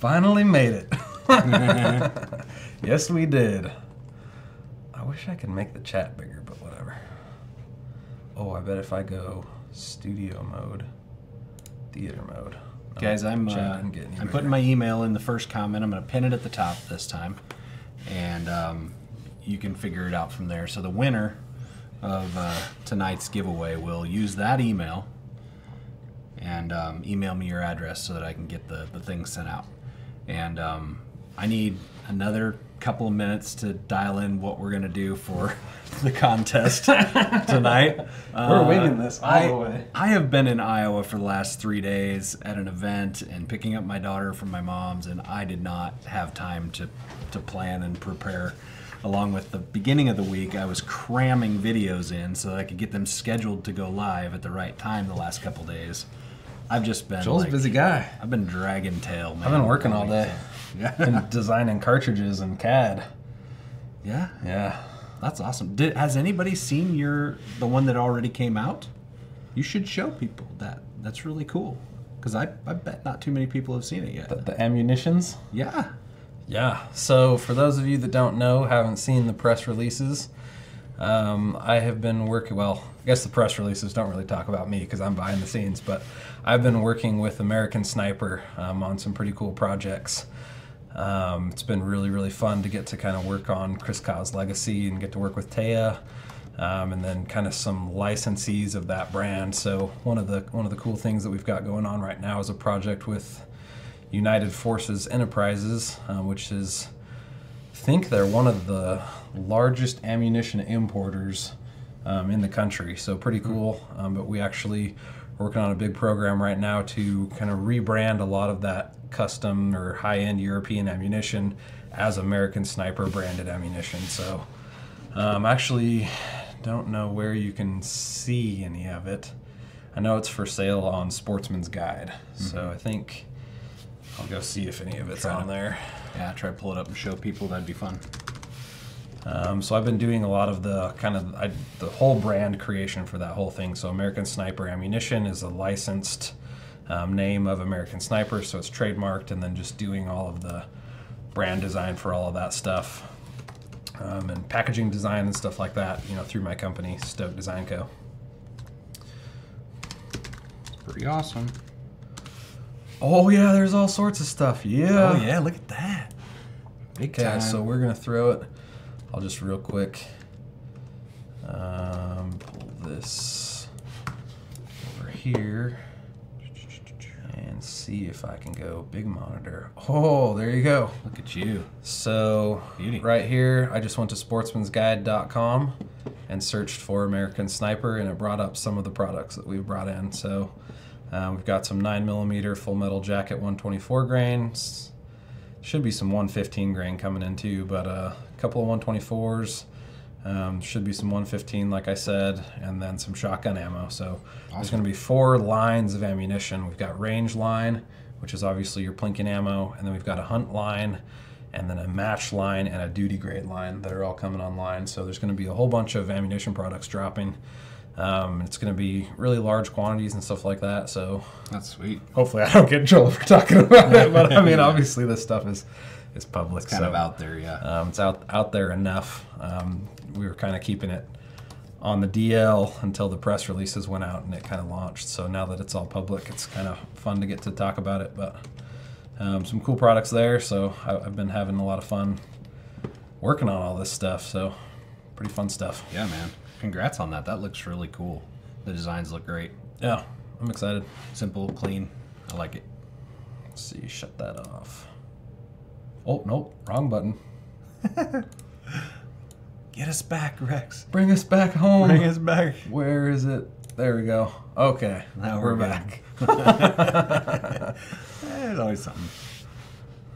finally made it. yes, we did. I wish I could make the chat bigger, but whatever. Oh, I bet if I go studio mode, theater mode. no, Guys, I'm uh, didn't get any I'm bigger. putting my email in the first comment. I'm going to pin it at the top this time, and um, you can figure it out from there. So the winner of uh, tonight's giveaway will use that email and um, email me your address so that I can get the the thing sent out. And um, I need another couple of minutes to dial in what we're going to do for the contest tonight. We're Uh, winging this all I, the way. I have been in Iowa for the last three days at an event and picking up my daughter from my mom's, and I did not have time to, to plan and prepare. Along with the beginning of the week, I was cramming videos in so that I could get them scheduled to go live at the right time the last couple days. I've just been Joel's a like, busy guy. I've been dragging tail, man. I've been working all day. Yeah, Been designing cartridges and CAD. yeah, Yeah. that's awesome. Did, has anybody seen your the one that already came out? You should show people that. That's really cool. Because I, I bet not too many people have seen it yet. The, the ammunitions. yeah. Yeah. So for those of you that don't know, haven't seen the press releases, um, I have been working. Well, I guess the press releases don't really talk about me because I'm behind the scenes, but I've been working with American Sniper um, on some pretty cool projects. Um, it's been really, really fun to get to kind of work on Chris Kyle's legacy and get to work with Taya, um, and then kind of some licensees of that brand. So one of the one of the cool things that we've got going on right now is a project with United Forces Enterprises, um, which is I think they're one of the largest ammunition importers um, in the country. So pretty cool. Um, but we actually are working on a big program right now to kind of rebrand a lot of that custom or high-end European ammunition as American Sniper branded ammunition. So um, actually don't know where you can see any of it. I know it's for sale on Sportsman's Guide. So I think I'll go see if any of it's Try to- on there. Yeah, try to pull it up and show people. That'd be fun. Um, so I've been doing a lot of the kind of I, the whole brand creation for that whole thing. So American Sniper Ammunition is a licensed um, name of American Sniper, so it's trademarked, and then just doing all of the brand design for all of that stuff, um, and packaging design and stuff like that. You know, through my company, Stoke Design Co. It's Pretty awesome. Oh yeah, there's all sorts of stuff. Yeah. oh yeah, look at that. Big Okay, time. so we're gonna throw it. I'll just real quick um, pull this over here and see if I can go big monitor. Oh, there you go. look at you. So Beauty. right here, I just went to sportsmansguide.com and searched for American Sniper, and it brought up some of the products that we've brought in. So um, we've got some 9mm full metal jacket 124 grains. Should be some 115 grain coming in too, but uh, a couple of 124s. Um, should be some 115, like I said, and then some shotgun ammo. So there's going to be four lines of ammunition. We've got range line, which is obviously your plinking ammo, and then we've got a hunt line, and then a match line and a duty grade line that are all coming online. So there's going to be a whole bunch of ammunition products dropping. Um, it's going to be really large quantities and stuff like that. So That's sweet. hopefully I don't get in trouble for talking about it. But I mean, obviously this stuff is is public. Kind so. of out there, yeah. Um, it's out out there enough. Um, we were kind of keeping it on the DL until the press releases went out and it kind of launched. So now that it's all public, it's kind of fun to get to talk about it. But um, some cool products there. So I, I've been having a lot of fun working on all this stuff. So pretty fun stuff. yeah, man. Congrats on that. That looks really cool. The designs look great. Yeah, I'm excited. Simple, clean. I like it. Let's see, shut that off. Oh nope, wrong button. Get us back, Rex. Bring us back home. Bring us back. Where is it? There we go. Okay, Now we're, we're back. There's always something.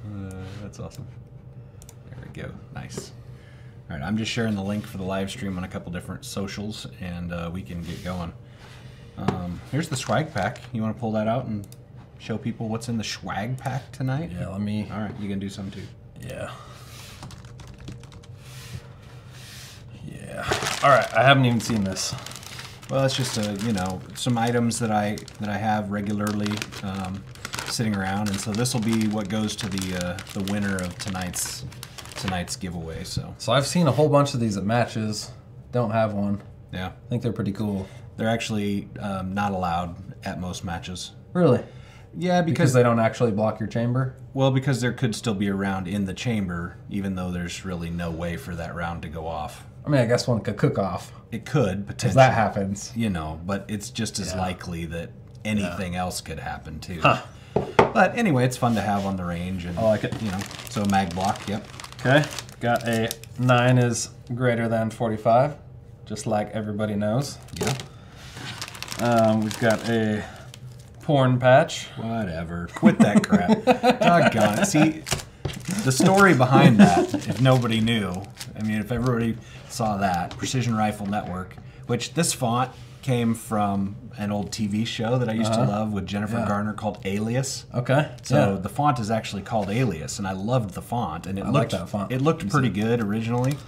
Uh, that's awesome. There we go. Nice. All right, I'm just sharing the link for the live stream on a couple different socials, and uh, we can get going. Um, here's the swag pack. You want to pull that out and show people what's in the swag pack tonight? Yeah, let me. All right, you can do some too. Yeah. Yeah. All right, I haven't even seen this. Well, it's just a you know some items that I that I have regularly. Um, sitting around, and so this will be what goes to the uh, the winner of tonight's tonight's giveaway. So So I've seen a whole bunch of these at matches. Don't have one. yeah, I think they're pretty cool. they're actually um, not allowed at most matches. Really? Yeah, Because because they don't actually block your chamber? well, because there could still be a round in the chamber, even though there's really no way for that round to go off. I mean, I guess one could cook off. It could Because potentially, that happens. you know, but it's just as Yeah. likely that anything else could happen too. Huh. But anyway, it's fun to have on the range, and I like it. You know, so mag block. Yep. Okay. Got a 9 is greater than 45, just like everybody knows. Yeah. Um, we've got a porn patch. Whatever. Quit that crap. Doggone it. See, the story behind that, if nobody knew, I mean, if everybody saw that, Precision Rifle Network, which this font came from an old TV show that I used to love with Jennifer Uh-huh. Yeah. Garner called Alias. Okay. So yeah. the font is actually called Alias, and I loved the font, and it I like looked that font. it looked pretty good originally,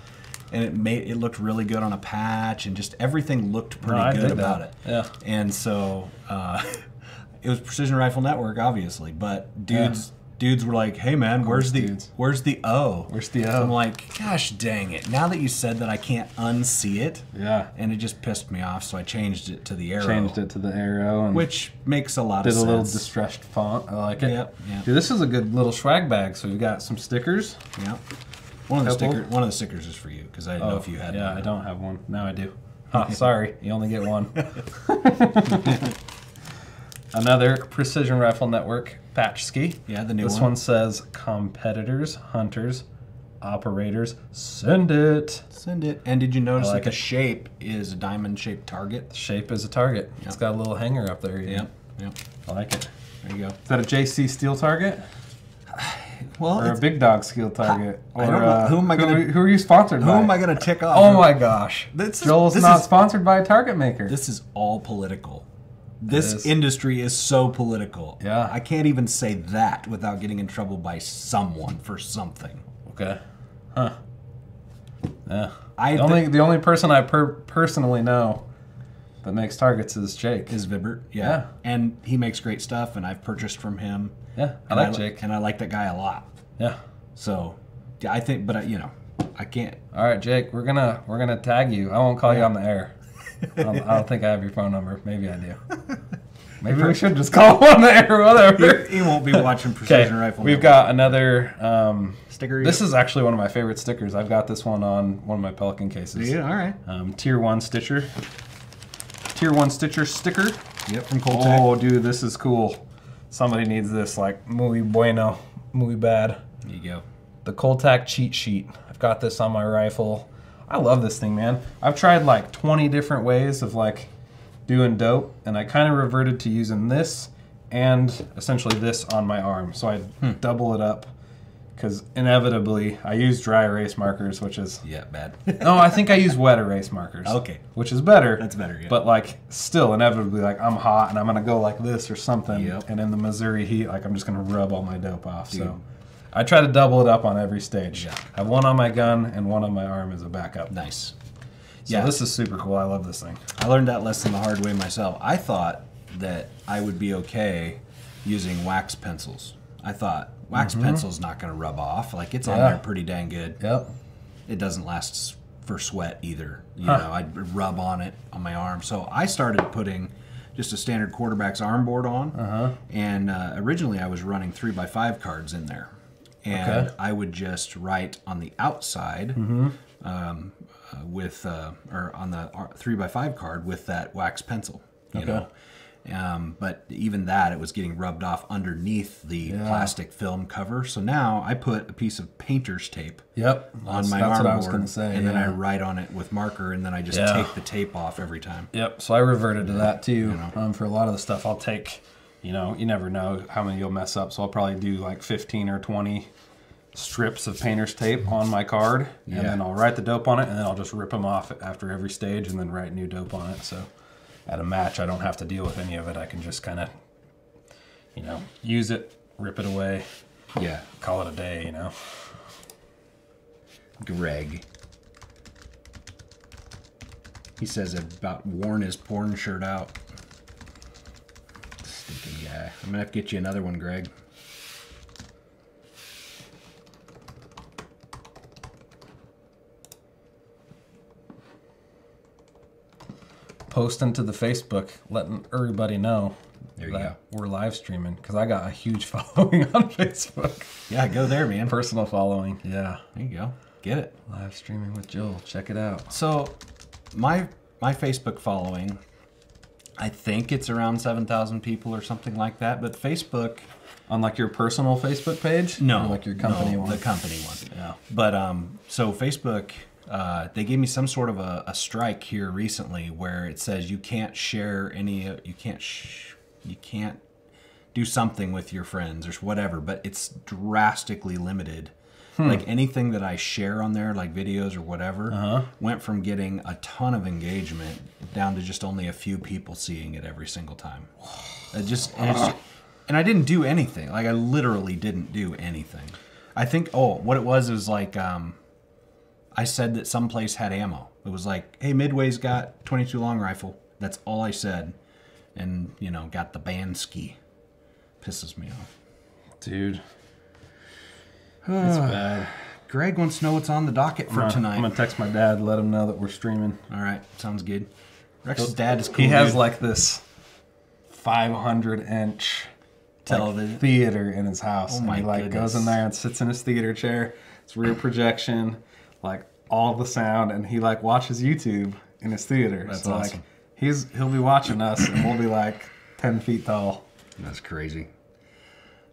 and it made it looked really good on a patch, and just everything looked pretty I good about that. it. Yeah. And so uh, it was Precision Rifle Network, obviously, but dudes dudes were like, "Hey man, where's the dudes. where's the O? Where's the So I'm like, "Gosh dang it! Now that you said that, I can't unsee it." Yeah. And it just pissed me off, so I changed it to the arrow, Changed it to the arrow and which makes a lot of sense. did a little distressed font. I like it. Yep, yep. Dude, this is a good little swag bag. So we've got some stickers. Yeah. One of the Couple? stickers. One of the stickers is for you because I didn't know oh, if you had. Oh, Yeah, one. I don't have one. Now I do. Huh, sorry. You only get one. Another Precision Rifle Network patch ski. Yeah, the new This one. This one says competitors, hunters, operators, send it. Send it. And did you notice like that the it. shape is a diamond-shaped target? The Shape is a target. It's got a little hanger up there. Yep. Yep. I like it. There you go. Is that a JC steel target? Well, Or a big dog steel target? I Or, know. uh, Who am I gonna- Who, who are you sponsored who by? am I going to tick off? Oh my gosh. This is- Joel's this not is- sponsored by a target maker. This is all political. This is. industry is so political. Yeah. I can't even say that without getting in trouble by someone for something. Okay. Huh. Yeah. I the only the only person I per- personally know that makes targets is Jake. is Vibert. Yeah. Yeah. And he makes great stuff, and I've purchased from him. yeah, I like li- Jake. And I like that guy a lot. Yeah. So, yeah, I think, but I, you know, I can't. All right, Jake. We're gonna we're gonna tag you. I won't call you on the air. I don't, I don't think I have your phone number. Maybe I do. Maybe we should just call him on the air. Whatever. He won't be watching Precision Rifle. We've got another. Um, sticker. this is actually one of my favorite stickers. I've got this one on one of my Pelican cases. Yeah, all right. Um, tier one Stitcher. Tier one Stitcher sticker. Yep, from Coltec. Oh, dude, this is cool. Somebody needs this, like, muy bueno, muy bad. There you go. The Coltac cheat sheet. I've got this on my rifle. I love this thing, man. I've tried like 20 different ways of like doing dope, and I kind of reverted to using this and essentially this on my arm. So I Hmm. double it up because inevitably I use dry erase markers, which is Yeah, bad. no, I think I use wet erase markers. Okay. which is better. That's better, yeah. But like, still inevitably, like I'm hot and I'm gonna go like this or something. Yep. And in the Missouri heat, like I'm just gonna rub all my dope off. Dude. So I try to double it up on every stage. Yeah. I have one on my gun and one on my arm as a backup. nice. So Yeah. this is super cool. I love this thing. I learned that lesson the hard way myself. I thought that I would be okay using wax pencils. I thought wax pencil's not going to rub off. Like it's on Mm-hmm. There pretty dang good. Yep. It doesn't last for sweat either. You Huh. know, I'd rub on it on my arm. So I started putting just a standard quarterback's arm board on. Uh-huh. And uh, originally I was running three by five cards in there. And Okay. I would just write on the outside Mm-hmm. um, uh, with, uh, or on the three by five card with that wax pencil, you Okay. know. Um, but even that, it was getting rubbed off underneath the Yeah. plastic film cover. So now I put a piece of painter's tape Yep. on my that's arm what I was board, gonna say. and then I write on it with marker, and then I just Yeah. take the tape off every time. Yep. So I reverted to that too. know. Um, for a lot of the stuff, I'll take, you know, you never know how many you'll mess up. So I'll probably do like 15 or 20 strips of painter's tape on my card, Yeah. and then I'll write the dope on it, and then I'll just rip them off after every stage, and then write new dope on it. So at a match, I don't have to deal with any of it. I can just kind of, you know, use it, rip it away, Yeah, call it a day. You know. Greg. He says about worn his porn shirt out. Stinking guy. I'm gonna have to get you another one, Greg. Posting to the Facebook, letting everybody know There you that we're live streaming because I got a huge following on Facebook. Yeah, go there, man. Personal following, yeah. There you go. Get it. Live streaming with Joel. Check it out. So, my my Facebook following, I think it's around seven thousand people or something like that. But Facebook, On like your personal Facebook page? no, like your company no, one. the company one. Yeah. But um, so Facebook, uh, they gave me some sort of a, a strike here recently where it says you can't share any, you can't, sh- you can't do something with your friends or whatever, but it's drastically limited. Hmm. Like anything that I share on there, like videos or whatever, Uh-huh. went from getting a ton of engagement down to just only a few people seeing it every single time. It just, and, it's, and I didn't do anything. Like I literally didn't do anything. I think. Oh, what it was was like um, I said that some place had ammo. It was like, hey, Midway's got 22 long rifle. That's all I said, and you know, got the band ski. Pisses me off. Dude. It's ah. bad. Greg wants to know what's on the docket for I'm gonna- tonight. I'm gonna text my dad, let him know that we're streaming. All right, sounds good. Rex's dad is cool. he has dude. like this 500 inch Television. like, theater in his house. Oh and my he like goodness. goes in there and sits in his theater chair. It's rear projection, like all the sound, and he like watches YouTube in his theater. That's so awesome. like he's he'll be watching us, and we'll be like 10 feet tall. That's crazy.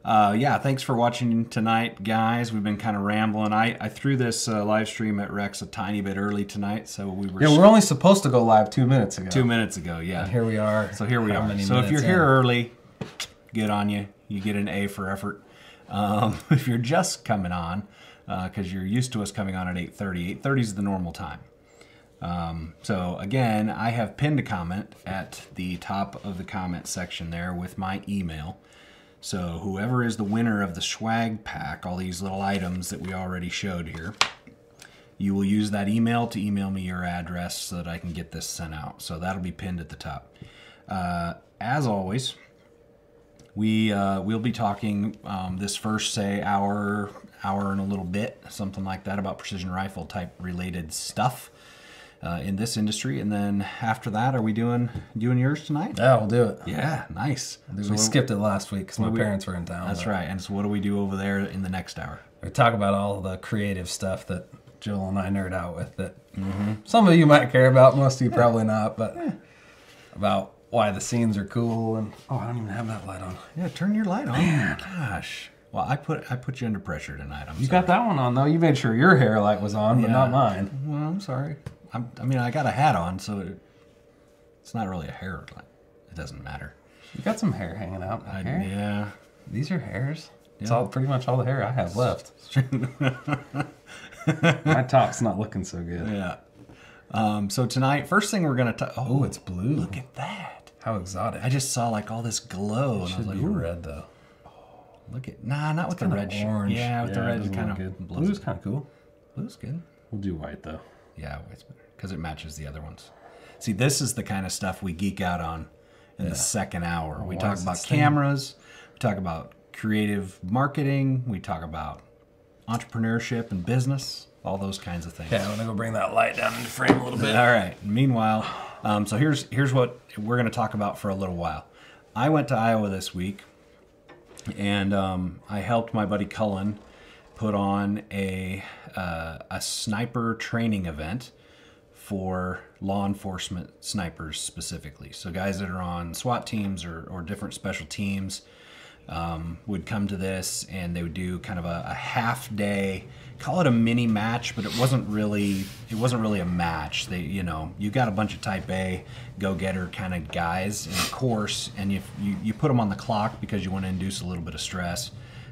Uh, yeah, thanks for watching tonight, guys. We've been kind of rambling. I, I threw this uh, live stream at Rex a tiny bit early tonight, so we were Yeah, we're only supposed to go live two minutes ago. two minutes ago. Yeah, And here we are. So here we how are. So if you're minutes here in? early, good on you. You get an A for effort. Um, if you're just coming on, because you're used to us coming on at 8:30, 8:30 is the normal time. Um, so again, I have pinned a comment at the top of the comment section there with my email. So whoever is the winner of the swag pack, all these little items that we already showed here, you will use that email to email me your address so that I can get this sent out. So that'll be pinned at the top. Uh, as always, we uh, we'll be talking um, this first say hour hour and a little bit something like that about precision rifle type related stuff uh, in this industry, and then after that, are we doing doing yours tonight? Yeah, we'll do it. Yeah, nice. we So what- skipped it last week because my we- parents were in town. That's but right. And so what do we do over there in the next hour? We talk about all the creative stuff that Joel and I nerd out with that some of you might care about, most of you probably not, but about why the scenes are cool and oh, I don't even have that light on. Yeah, turn your light on. Man. Gosh. Well, I put I put you under pressure tonight. I'm You sorry. got that one on though. You made sure your hair light was on, but Yeah. not mine. Well, I'm sorry. I'm, I mean, I got a hat on, so it, it's not really a hair. It doesn't matter. You got some hair hanging out. I, here. yeah. These are hairs. It's Yeah. all pretty much all the hair I have left. My top's not looking so good. Yeah. Um, so tonight, first thing we're gonna talk. Oh, it's blue. Look at that! How exotic. I just saw like all this glow, and I was should like, be "Ooh, red though. look at nah, not with the red orange. Yeah, with the red, doesn't kind of blows Blue's kind of cool. Blue's good. We'll do white though. Yeah, white's better because it matches the other ones. See, this is the kind of stuff we geek out on in the second hour. we talk about cameras, we talk about creative marketing, we talk about entrepreneurship and business, all those kinds of things. Okay, I'm gonna go bring that light down into frame a little bit. All right. Meanwhile, um, so here's here's what we're to talk about for a little while. I went to Iowa this week, and um, I helped my buddy Cullen put on a uh, a sniper training event for law enforcement snipers specifically. So guys that are on SWAT teams or, or different special teams um, would come to this and they would do kind of a, a half day call it a mini match but it wasn't really it wasn't really a match they you know you got a bunch of type a go-getter kind of guys in a course and you, you you put them on the clock because you want to induce a little bit of stress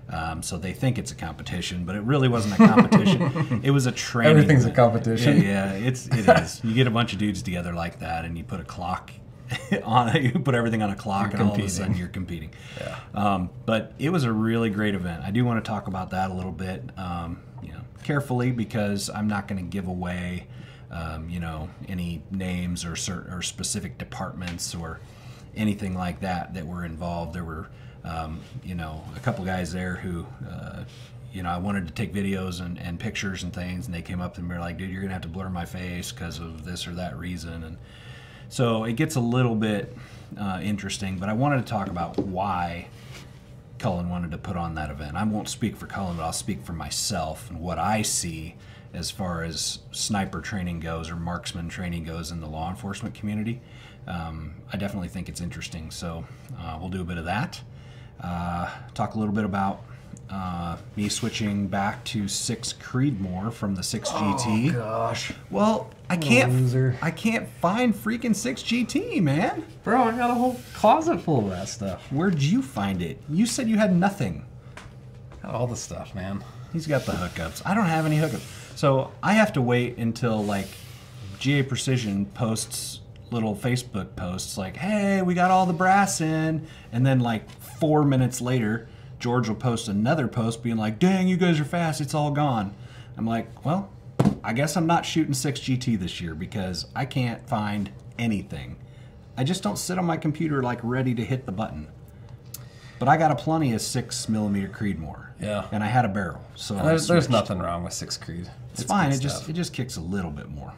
um, so they think it's a competition but it really wasn't a competition it was a training Everything's a competition. yeah, yeah it's it is you get a bunch of dudes together like that and you put a clock on it. you put everything on a clock You're and all of a sudden you're competing. Yeah. Um, but it was a really great event. I do want to talk about that a little bit, um, you know, carefully because I'm not going to give away, um, you know, any names or certain or specific departments or anything like that that were involved. There were, um, you know, a couple guys there who, uh, you know, I wanted to take videos and, and pictures and things, and they came up and were like, "Dude, you're gonna have to blur my face because of this or that reason." And so it gets a little bit uh, interesting. But I wanted to talk about why Cullen wanted to put on that event. I won't speak for Cullen, but I'll speak for myself and what I see as far as sniper training goes or marksman training goes in the law enforcement community. Um, I definitely think it's interesting. So uh, we'll do a bit of that. Uh, talk a little bit about uh, me switching back to six Creedmoor from the six GT. Oh gosh. Well, I can't. loser. I can't find freaking six GT, man. Bro, I got a whole closet full of that stuff. Where'd you find it? You said you had nothing. Got all the stuff, man. He's got the hookups. I don't have any hookups. So I have to wait until like GA Precision posts little Facebook posts like, hey, we got all the brass in. And then like four minutes later, George will post another post being like, dang, you guys are fast. It's all gone. I'm like, well, I guess I'm not shooting 6GT this year because I can't find anything. I just don't sit on my computer like ready to hit the button. But I got a plenty of six millimeter Creedmoor. Yeah. And I had a barrel, so There's, there's nothing wrong with Six Creed. It's, fine. It just stuff. it just kicks a little bit more,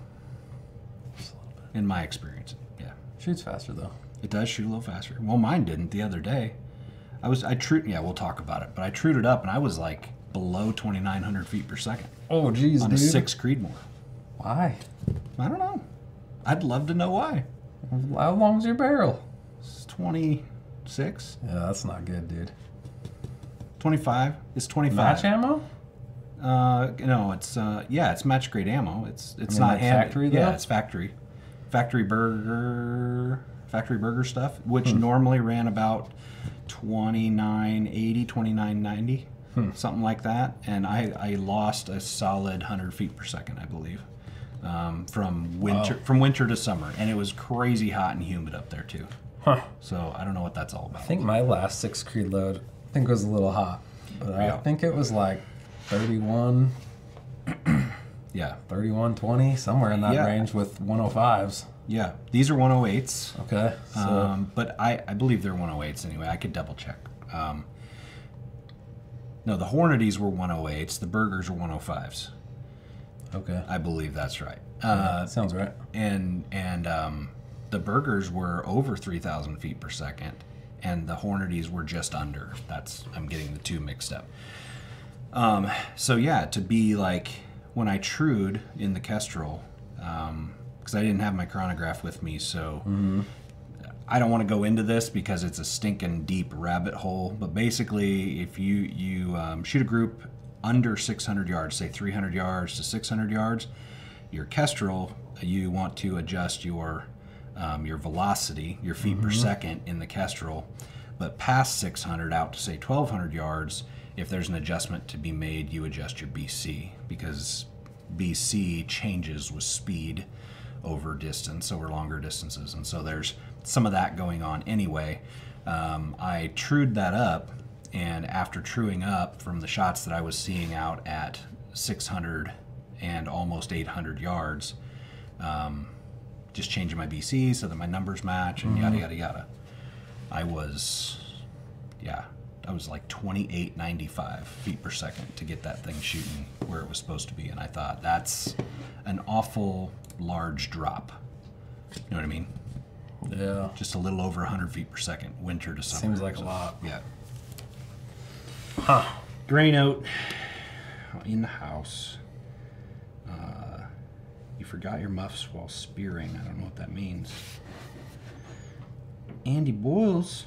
in my experience. Yeah, shoots faster though. it does shoot a little faster. Well, mine didn't the other day. I was I true. Yeah, we'll talk about it. But I trued it up, and I was like below 2,900 feet per second Oh, jeez, on dude. a six Creedmoor. Why? I don't know. I'd love to know why. How long's your barrel? It's 26, Yeah, that's not good, dude. 25. It's 25. Match ammo? Uh, no, it's uh, yeah, it's match grade ammo. It's it's mean, not like hand- factory, Yeah, it's factory, factory Berger, factory Berger stuff, which normally ran about 2980, 2990, something like that. And I I lost a solid 100 feet per second, I believe, um, from winter Wow. from winter to summer, and it was crazy hot and humid up there too. Huh. So I don't know what that's all about. I think my last Six Creed load, I think was a little hot. But Yeah. I think it was like 31, yeah, 31, 20, somewhere in that Yeah. range with 105s. Yeah. These are 108s. Okay. So, Um, but I, I believe they're 108s anyway. I could double check. Um, no, the Hornadies were 108s. The Bergers were 105s. okay. I believe that's right. Uh, Sounds right. and and um, the Bergers were over 3,000 feet per second, and the Hornadies were just under. That's I'm getting the two mixed up. Um, so yeah, to be like when I trued in the Kestrel, because I didn't have my chronograph with me, so I don't want to go into this because it's a stinking deep rabbit hole. But basically, if you you um, shoot a group under 600 yards, say 300 yards to 600 yards, your Kestrel, you want to adjust your um, your velocity, your feet per second in the Kestrel. But past 600 out to say 1200 yards, if there's an adjustment to be made, you adjust your BC because BC changes with speed over distance, over longer distances. And so there's some of that going on anyway. Um, I trued that up, and after truing up from the shots that I was seeing out at 600 and almost 800 yards, um, just changing my BC so that my numbers match and yada, yada, yada. I was, yeah, I was like 2895 feet per second to get that thing shooting where it was supposed to be. And I thought, that's an awful large drop. You know what I mean? Yeah. Just a little over 100 feet per second, winter to summer. Seems like a lot. Yeah. Huh. Grain out in the house. Uh, you forgot your muffs while spearing. I don't know what that means. Andy Boyles.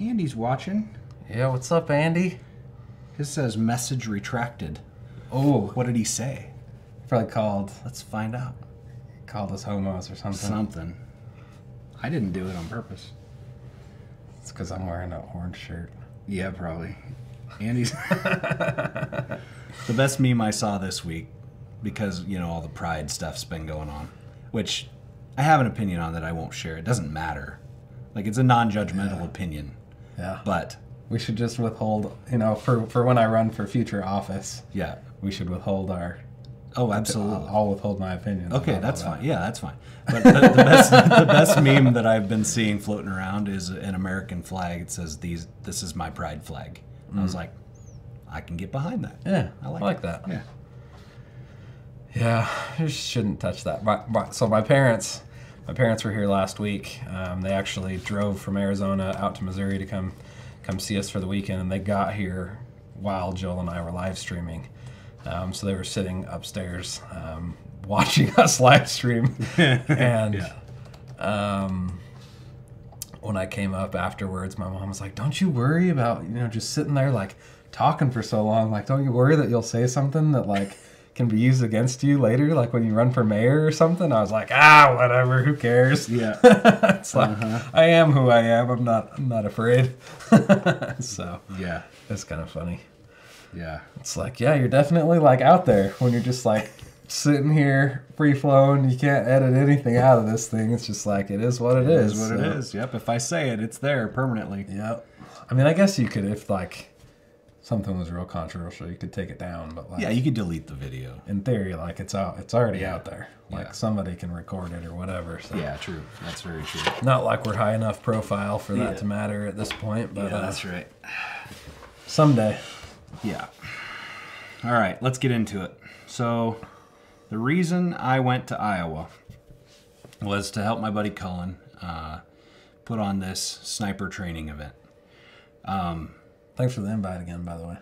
Andy's watching. Yeah, what's up, Andy? His says message retracted. Oh, What did he say? probably called Let's find out. Called us homos or something. Something. I didn't do it on purpose. It's because I'm wearing an orange shirt. Yeah, probably. Andy's the best meme I saw this week because you know all the pride stuff's been going on, which I have an opinion on that I won't share. It doesn't matter. Like it's a non-judgmental opinion, Yeah. but We should just withhold, you know, for, for when I run for future office, yeah, we should withhold our Oh, absolutely. I'll, withhold my opinion. Okay, that's that. fine. Yeah, that's fine. But the, the best the best meme that I've been seeing floating around is an American flag. It says these this is my pride flag. And I was like, I can get behind that. Yeah, I like, I like that. Yeah. Yeah, you shouldn't touch that. My, my, so my parents, my parents were here last week. Um, they actually drove from Arizona out to Missouri to come, come see us for the weekend, and they got here while Joel and I were live streaming. Um, so they were sitting upstairs um, watching us live stream, and um, when I came up afterwards, my mom was like, "Don't you worry about you know just sitting there like talking for so long. Like, don't you worry that you'll say something that like." Can be used against you later, like when you run for mayor or something. I was like, ah, whatever, who cares? Yeah. it's like I am who I am. I'm not. I'm not afraid. so Yeah. it's kind of funny. Yeah. It's like, yeah, you're definitely like out there when you're just like sitting here free flowing. You can't edit anything out of this thing. It's just like it is what it is. Is what it so- is. Yep. If I say it, it's there permanently. Yep. I mean, I guess you could if like something was real controversial, you could take it down. But like, Yeah, you could delete the video. in theory, like it's out. It's already out there. Like Yeah. somebody can record it or whatever. So. Yeah, true. That's very true. Not like we're high enough profile for that to matter at this point, but uh, right. someday. Yeah. All right, let's get into it. So, the reason I went to Iowa was to help my buddy Cullen uh, put on this sniper training event. Thanks for the invite again, by the way.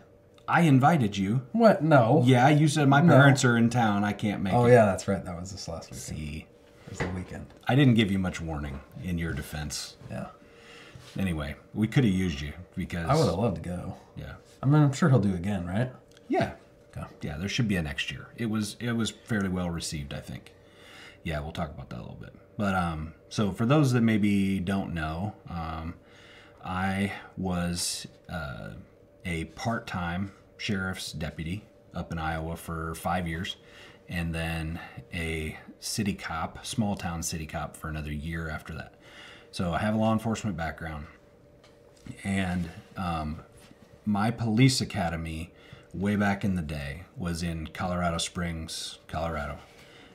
I invited you. What? No. Yeah, you said my parents are in town. I can't make Oh it. yeah, that's right. That was this last weekend. See, It was the weekend. I didn't give you much warning in your defense. Yeah. Anyway, we could have used you because I would have loved to go. Yeah. I mean, I'm sure he'll do again, right? Yeah. Okay. Yeah, there should be a next year. It was it was fairly well received, I think. Yeah, we'll talk about that a little bit. But um, so for those that maybe don't know, um, I was uh, a part-time sheriff's deputy up in Iowa for five years, and then a city cop, small town city cop, for another year after that. So I have a law enforcement background, and um, my police academy way back in the day was in Colorado Springs, Colorado.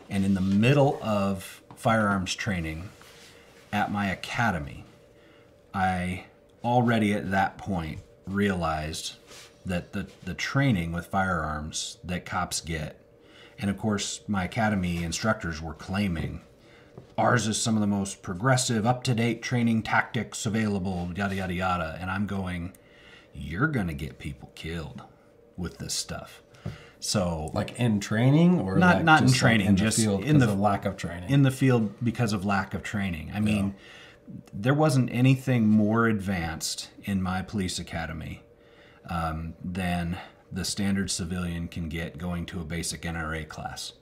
And in the middle of firearms training at my academy, I already at that point realized that the, the training with firearms that cops get, and of course, my academy instructors were claiming ours is some of the most progressive, up to date training tactics available, yada, yada, yada. And I'm going, you're going to get people killed with this stuff. So, Like in training, or Not- like not in just, like, training, in the just field in the- of lack of training. in the field because of lack of training. I mean, there wasn't anything more advanced in my police academy um, than the standard civilian can get going to a basic NRA class.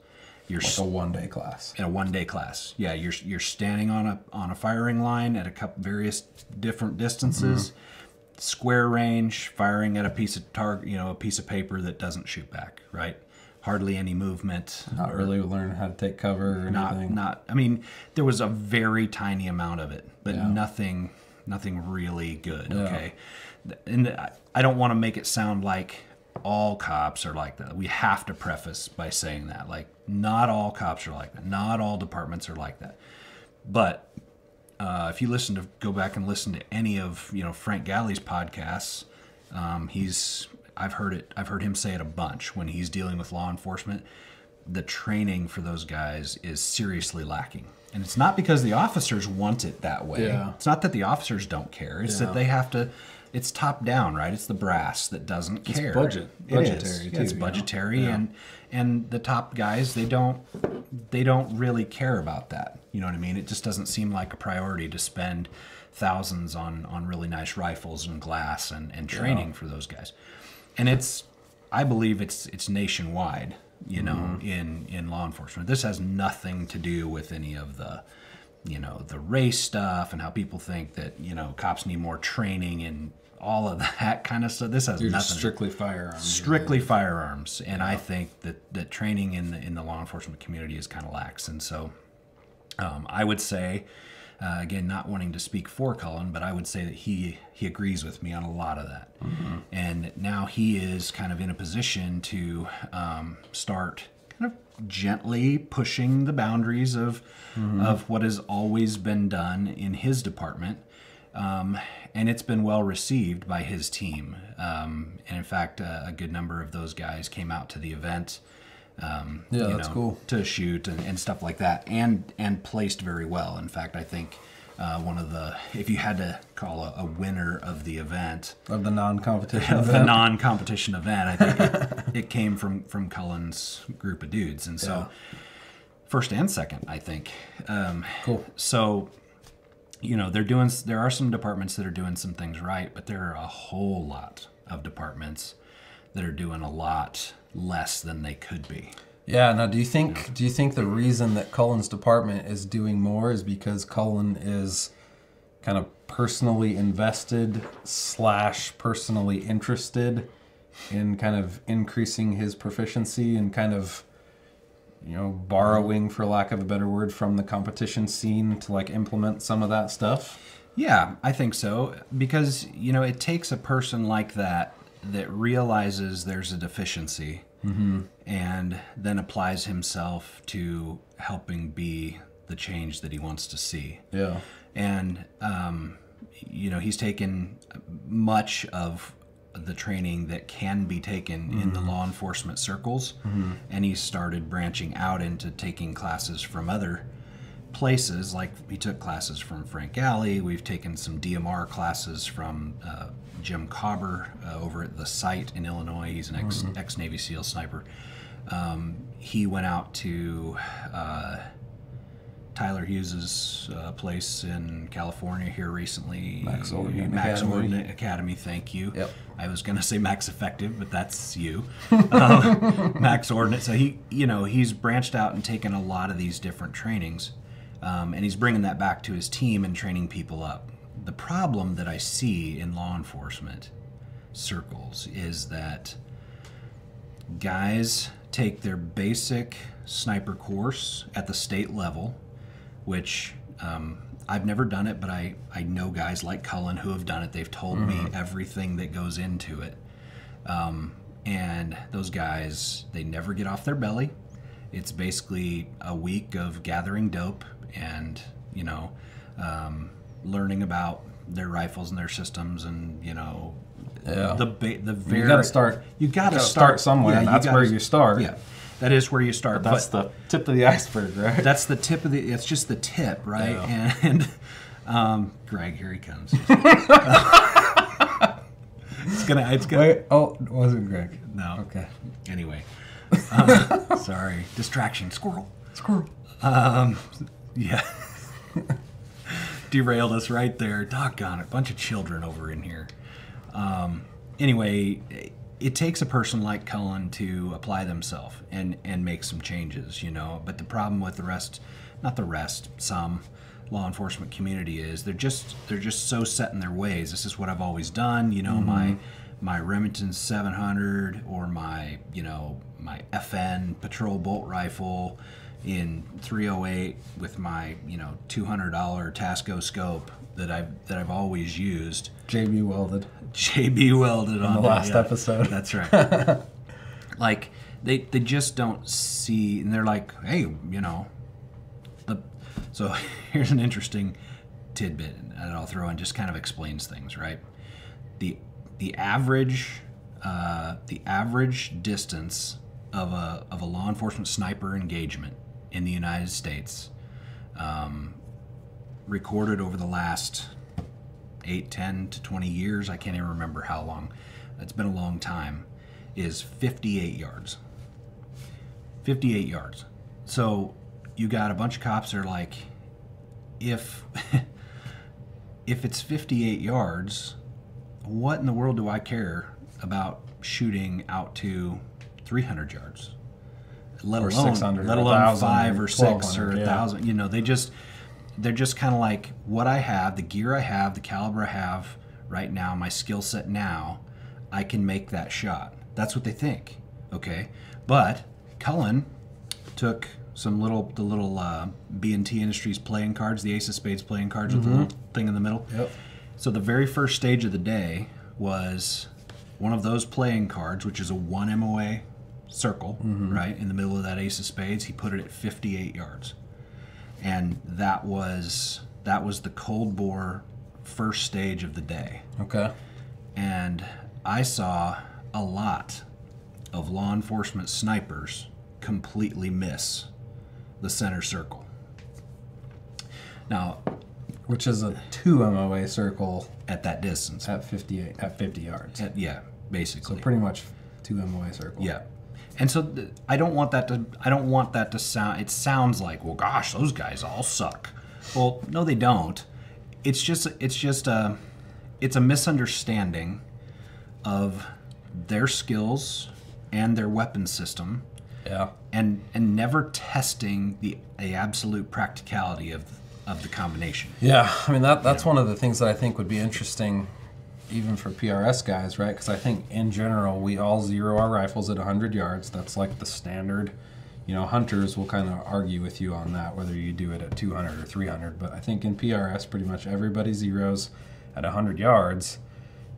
You're like a one day class. in a one day class. Yeah, you're you're standing on a on a firing line at a couple various different distances, mm-hmm. square range, firing at a piece of target, you know, a piece of paper that doesn't shoot back, right? Hardly any movement. Not really learn how to take cover or Not anything. not. I mean, there was a very tiny amount of it, but Yeah. nothing nothing really good. Okay, and I don't want to make it sound like all cops are like that. We have to preface by saying that, like, not all cops are like that. Not all departments are like that. But uh, if you listen to go back and listen to any of you know Frank Galli's podcasts, um, he's I've heard it. I've heard him say it a bunch when he's dealing with law enforcement. The training for those guys is seriously lacking, and it's not because the officers want it that way. Yeah. It's not that the officers don't care. It's Yeah. that they have to. It's top down, right? It's the brass that doesn't care. It's budget- It budgetary. Too, it's budgetary, Yeah. and and the top guys they don't they don't really care about that. You know what I mean? It just doesn't seem like a priority to spend thousands on on really nice rifles and glass and, and training for those guys. And it's I believe it's it's nationwide, you know, mm-hmm. in in law enforcement. This has nothing to do with any of the you know, the race stuff and how people think that, you know, cops need more training and all of that kind of stuff. This has You're nothing strictly firearms. strictly firearms and i think that that training in the in the law enforcement community is kind of lax and so um, i would say uh, again not wanting to speak for cullen but i would say that he he agrees with me on a lot of that and now he is kind of in a position to um, start kind of gently pushing the boundaries of of what has always been done in his department. Um, and it's been well received by his team. Um, and in fact, uh, a good number of those guys came out to the event. Um, Yeah, you that's know, cool. To shoot and, and stuff like that, and and placed very well. In fact, I think uh, one of the if you had to call a, a winner of the event, Of the non-competition of the non-competition event, I think it, it came from from Cullen's group of dudes, and so first and second, I think. Um, Cool. so, you know, they're doing. There are some departments that are doing some things right, but there are a whole lot of departments that are doing a lot less than they could be. Yeah. Now, do you think do you think the reason that Cullen's department is doing more is because Cullen is kind of personally invested slash personally interested in kind of increasing his proficiency and kind of you know borrowing for lack of a better word from the competition scene to like implement some of that stuff? Yeah, I think so because you know it takes a person like that that realizes there's a deficiency and then applies himself to helping be the change that he wants to see. yeah. And um, you know he's taken much of the training that can be taken in the law enforcement circles. And he's started branching out into taking classes from other places like he took classes from Frank Galli. We've taken some dmr classes from uh, jim cobber uh, over at the site in illinois. He's an ex, ex-navy seal sniper. Um, he went out to uh, Tyler Hughes's uh, place in California here recently. Max Ordnance Max Academy. Ordnance Academy. Thank you. Yep. I was going to say Max Effective, but that's you. um, Max Ordnance. So he, you know, he's branched out and taken a lot of these different trainings, um, and he's bringing that back to his team and training people up. The problem that I see in law enforcement circles is that guys take their basic sniper course at the state level, which um, I've never done it, but I, I know guys like Cullen who have done it. They've told me everything that goes into it. Um, and those guys, they never get off their belly. It's basically a week of gathering dope and, you know, um, learning about their rifles and their systems and, you know, Yeah. the ba- the very you gotta start you got to gotta start, start somewhere, and you that's gotta- where you start. Yeah, that is where you start. that's but the tip of the iceberg right that's the tip of the. It's just the tip, right? Yeah. And um, Greg, here he comes. it's gonna. It's gonna. wait oh it wasn't greg No. okay Anyway, um, sorry. Distraction. Squirrel. squirrel Um, yeah. Derailed us right there. Doggone it. Bunch of children over in here. Um, anyway, it takes a person like Cullen to apply themselves and, and make some changes, you know. But the problem with the rest, not the rest, some law enforcement community is they're just they're just so set in their ways. This is what I've always done, you know, my mm-hmm. my Remington 700 or my, you know, my FN patrol bolt rifle in 308 with my, you know, $200 Tasco scope that I've that I've always used. jb welded JB welded on the last episode. That's right. like they they just don't see, and they're like, hey, you know, the. So here's an interesting tidbit that I'll throw in, just kind of explains things, right? The the average uh, the average distance of a of a law enforcement sniper engagement in the United States, um, recorded over the last eight, 10 to 20 years, I can't even remember how long, it's been a long time, is 58 yards. 58 yards. So you got a bunch of cops that are like, if if it's 58 yards, what in the world do I care about shooting out to 300 yards? Let Or alone, 600, let alone five or six or 1,200, a yeah. thousand. You know, they just they're just kind of like what I have, the gear I have, the caliber I have right now, my skill set now, I can make that shot. That's what they think. Okay, but Cullen took some little the little uh, B and T Industries playing cards, the Ace of Spades playing cards with the little thing in the middle. Yep. So the very first stage of the day was one of those playing cards, which is a one MOA circle, right in the middle of that ace of spades. He put it at 58 yards, and that was that was the cold bore first stage of the day. Okay. And I saw a lot of law enforcement snipers completely miss the center circle. Now, Which is a two MOA circle at that distance, at 58 at 50 yards. at- yeah, basically. So pretty much two MOA circle. Yeah. And so th- I don't want that to I don't want that to sound it sounds like, well gosh, those guys all suck. Well, no they don't. It's just it's just a it's a misunderstanding of their skills and their weapon system Yeah. and and never testing the, the absolute practicality of of the combination. Yeah, I mean that that's one of the things that I think would be interesting, even for PRS guys, right? Because I think in general we all zero our rifles at 100 yards. That's like the standard. You know, hunters will kind of argue with you on that whether you do it at 200 or 300. But I think in PRS, pretty much everybody zeros at 100 yards,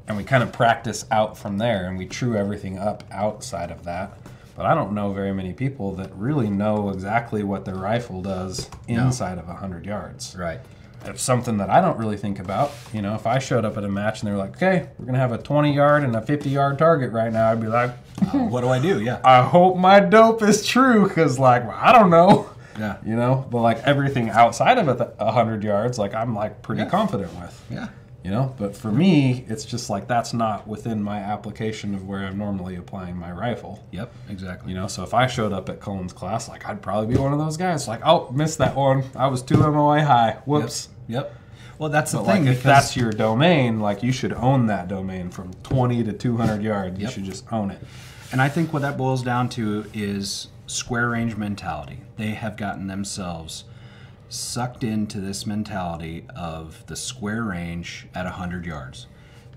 and we kind of practice out from there, and we true everything up outside of that. But I don't know very many people that really know exactly what their rifle does inside of 100 yards Right. It's something that I don't really think about. You know, if I showed up at a match and they were like, "Okay, we're gonna have a 20 yard and a 50 yard target right now," I'd be like, uh, what do I do? Yeah. "I hope my dope is true," because like I don't know. Yeah. You know, but like everything outside of a 100 yards, like I'm like pretty Yeah. confident with. Yeah. You know, but for me, it's just like that's not within my application of where I'm normally applying my rifle. Yep, exactly. You know, so if I showed up at Cullen's class, like I'd probably be one of those guys. Like, oh, missed that one. I was two MOA high. Whoops. Yep. Well, that's the But thing like, if that's your domain, like you should own that domain from 20 to 200 yards. yep. You should just own it. And I think what that boils down to is square range mentality. They have gotten themselves sucked into this mentality of the square range at 100 yards.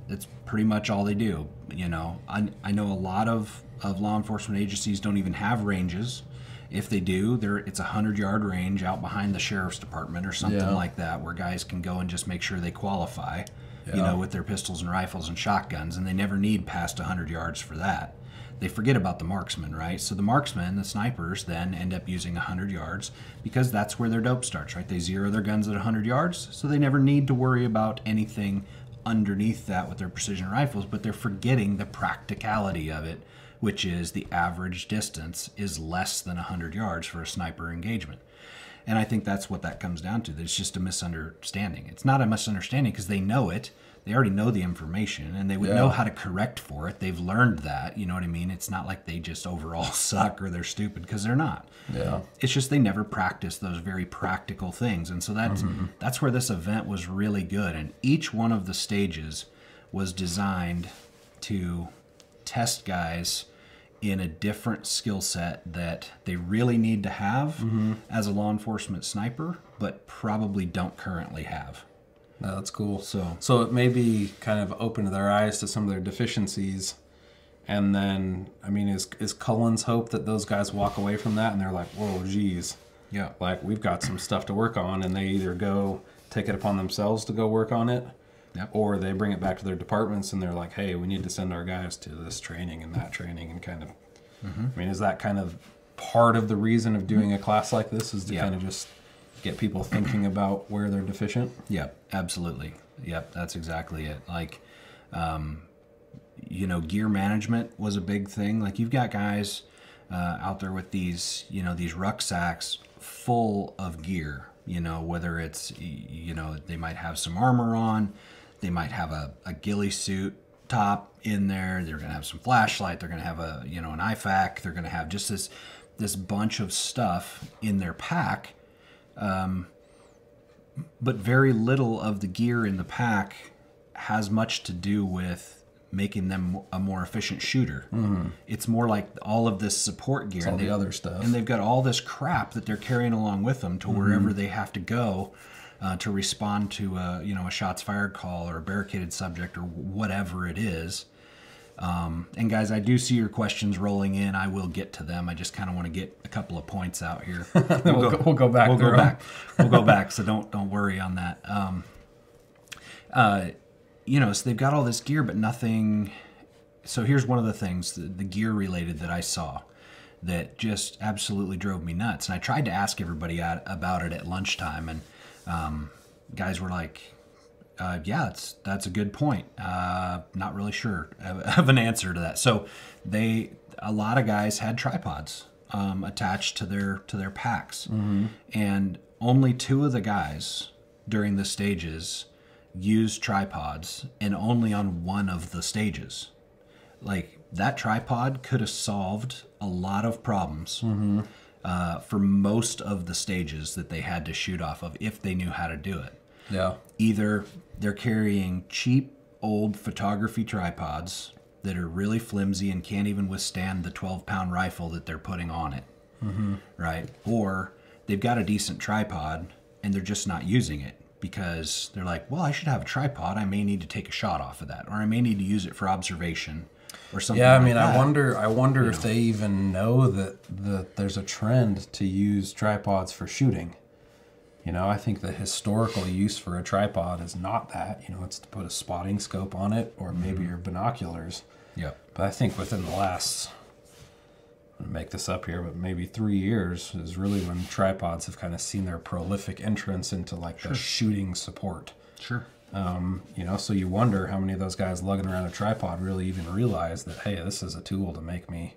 That's pretty much all they do. You know, I, I know a lot of, of law enforcement agencies don't even have ranges. If they do, there it's a 100 yard range out behind the sheriff's department or something Yeah. like that where guys can go and just make sure they qualify, you know, with their pistols and rifles and shotguns, and they never need past 100 yards for that they forget about the marksman, right? So the marksmen, the snipers, then end up using 100 yards because that's where their dope starts, right? They zero their guns at 100 yards, so they never need to worry about anything underneath that with their precision rifles, but they're forgetting the practicality of it, which is the average distance is less than 100 yards for a sniper engagement. And I think that's what that comes down to. It's just a misunderstanding. It's not a misunderstanding because they know it. They already know the information and they would know how to correct for it. They've learned that. You know what I mean? It's not like they just overall suck or they're stupid because they're not. Yeah. It's just they never practice those very practical things. And so that's mm-hmm. that's where this event was really good. And each one of the stages was designed to test guys in a different skill set that they really need to have mm-hmm. as a law enforcement sniper, but probably don't currently have. No, that's cool. So- so it may be kind of open their eyes to some of their deficiencies. And then, I mean, is is Cullen's hope that those guys walk away from that and they're like, whoa, geez, Yeah. like we've got some stuff to work on, and they either go take it upon themselves to go work on it, Yep. or they bring it back to their departments and they're like, hey, we need to send our guys to this training and that training, and kind of. Mm-hmm. I mean, is that kind of part of the reason of doing a class like this? Is to kind of just get people thinking about where they're deficient? Yep, absolutely. Yep, that's exactly it. Like, um, you know, gear management was a big thing. Like, you've got guys uh, out there with these, you know, these rucksacks full of gear. You know, whether it's, you know, they might have some armor on, they might have a, a ghillie suit top in there. They're gonna have some flashlight. They're gonna have a, you know, an IFAK. They're gonna have just this this bunch of stuff in their pack Um, but very little of the gear in the pack has much to do with making them a more efficient shooter. Mm-hmm. It's more like all of this support gear, all and the other stuff. and they've got all this crap that they're carrying along with them to wherever mm-hmm. they have to go uh, to respond to a you know a shots fired call or a barricaded subject or whatever it is. Um, and guys, I do see your questions rolling in. I will get to them. I just kind of want to get a couple of points out here. We'll go- we'll go back We'll go back. We'll go back. So don't don't worry on that. Um, uh, you know, so they've got all this gear, but nothing. So here's one of the things, the, the gear related that I saw. that just absolutely drove me nuts. And I tried to ask everybody about it at lunchtime, and um, guys were like, uh, "Yeah, that's that's a good point. Uh, not really sure of, an answer to that." So they, a lot of guys had tripods um, attached to their to their packs, and only two of the guys during the stages used tripods, and only on one of the stages like that tripod could have solved a lot of problems uh, for most of the stages that they had to shoot off of if they knew how to do it. Yeah. Either they're carrying cheap old photography tripods that are really flimsy and can't even withstand the 12 pound rifle that they're putting on it, mm-hmm. right? Or they've got a decent tripod and they're just not using it because they're like, well, I should have a tripod. I may need to take a shot off of that, or I may need to use it for observation or something. Yeah, I like mean, I wonder. I wonder if they even know that that there's a trend to use tripods for shooting. You know, I think the historical use for a tripod is not that. You know, it's to put a spotting scope on it or maybe your binoculars. Yeah. But I think within the last, I'm gonna make this up here, but maybe three years is really when tripods have kind of seen their prolific entrance into like the shooting support. Sure. Um, you know, so you wonder how many of those guys lugging around a tripod really even realize that hey, this is a tool to make me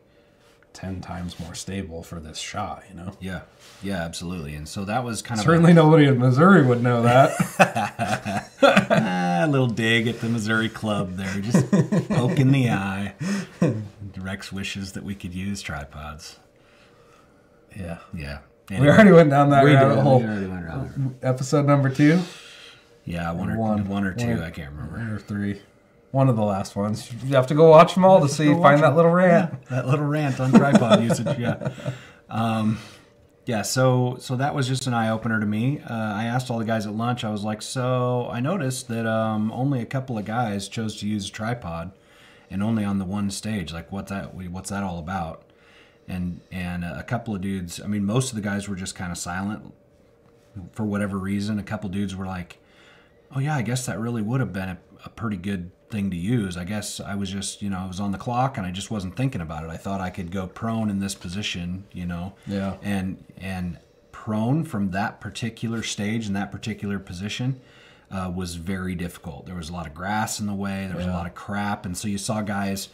ten times more stable for this shot. You know, Yeah. Yeah, absolutely. And so that was kind of certainly nobody in Missouri would know that. a, little dig at the Missouri club there, just poke in the eye. Rex wishes that we could use tripods. yeah, Yeah. we already went down that We rabbit hole. We already went around. Episode number two Yeah, one or One. one, or two. One I can't remember. or three. One of the last ones. You have to go watch them all to see find that little rant. that little rant on tripod usage. Yeah. Um, yeah. So so that was just an eye opener to me. Uh, I asked all the guys at lunch. I was like, so I noticed that um, only a couple of guys chose to use a tripod, and only on the one stage. Like, what's that? What's that all about? And and a couple of dudes. I mean, most of the guys were just kind of silent for whatever reason. A couple dudes were like, oh yeah, I guess that really would have been a, a pretty good thing to use. I guess I was just, you know, I was on the clock and I just wasn't thinking about it. I thought I could go prone in this position, you know. Yeah. And and prone from that particular stage and that particular position uh, was very difficult. There was a lot of grass in the way. There was a lot of crap, and so you saw guys.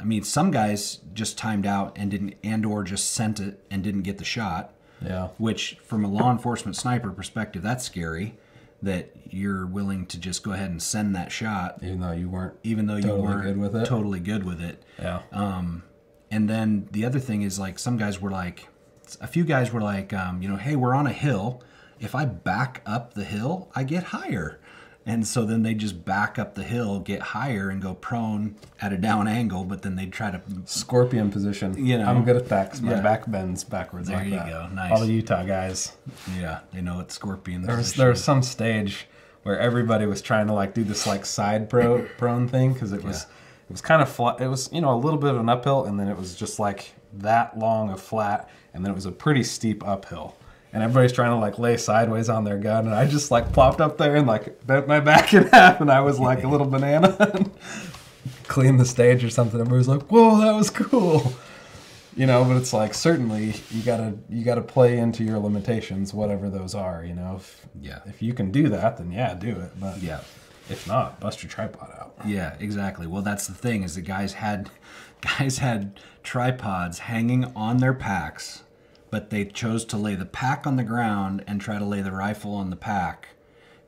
I mean, some guys just timed out and didn't, and or just sent it and didn't get the shot Yeah, which from a law enforcement sniper perspective that's scary that you're willing to just go ahead and send that shot even though you weren't. even though you weren't good with it. totally good with it Yeah, um, and then the other thing is like some guys were like a few guys were like um, you know hey we're on a hill if i back up the hill i get higher and so then they just back up the hill get higher and go prone at a down angle but then they try to scorpion position. You know. I'm good at that 'cause my Yeah. back bends backwards There like you that. go. Nice. All the Utah guys. yeah they know it's scorpion There was there was some stage where everybody was trying to like do this like side pro prone thing because it was it was kind of flat. It was you know a little bit of an uphill and then it was just like that long of flat and then it was a pretty steep uphill. And everybody's trying to like lay sideways on their gun, and I just like plopped up there and like bent my back in half, and I was like a little banana. Clean the stage or something. Everybody was like, "Whoa, that was cool." you know but it's like certainly you gotta you gotta play into your limitations whatever those are you know if, Yeah. if you can do that then yeah do it but yeah if not bust your tripod out Yeah, exactly. Well, that's the thing is the guys had guys had tripods hanging on their packs, but they chose to lay the pack on the ground and try to lay the rifle on the pack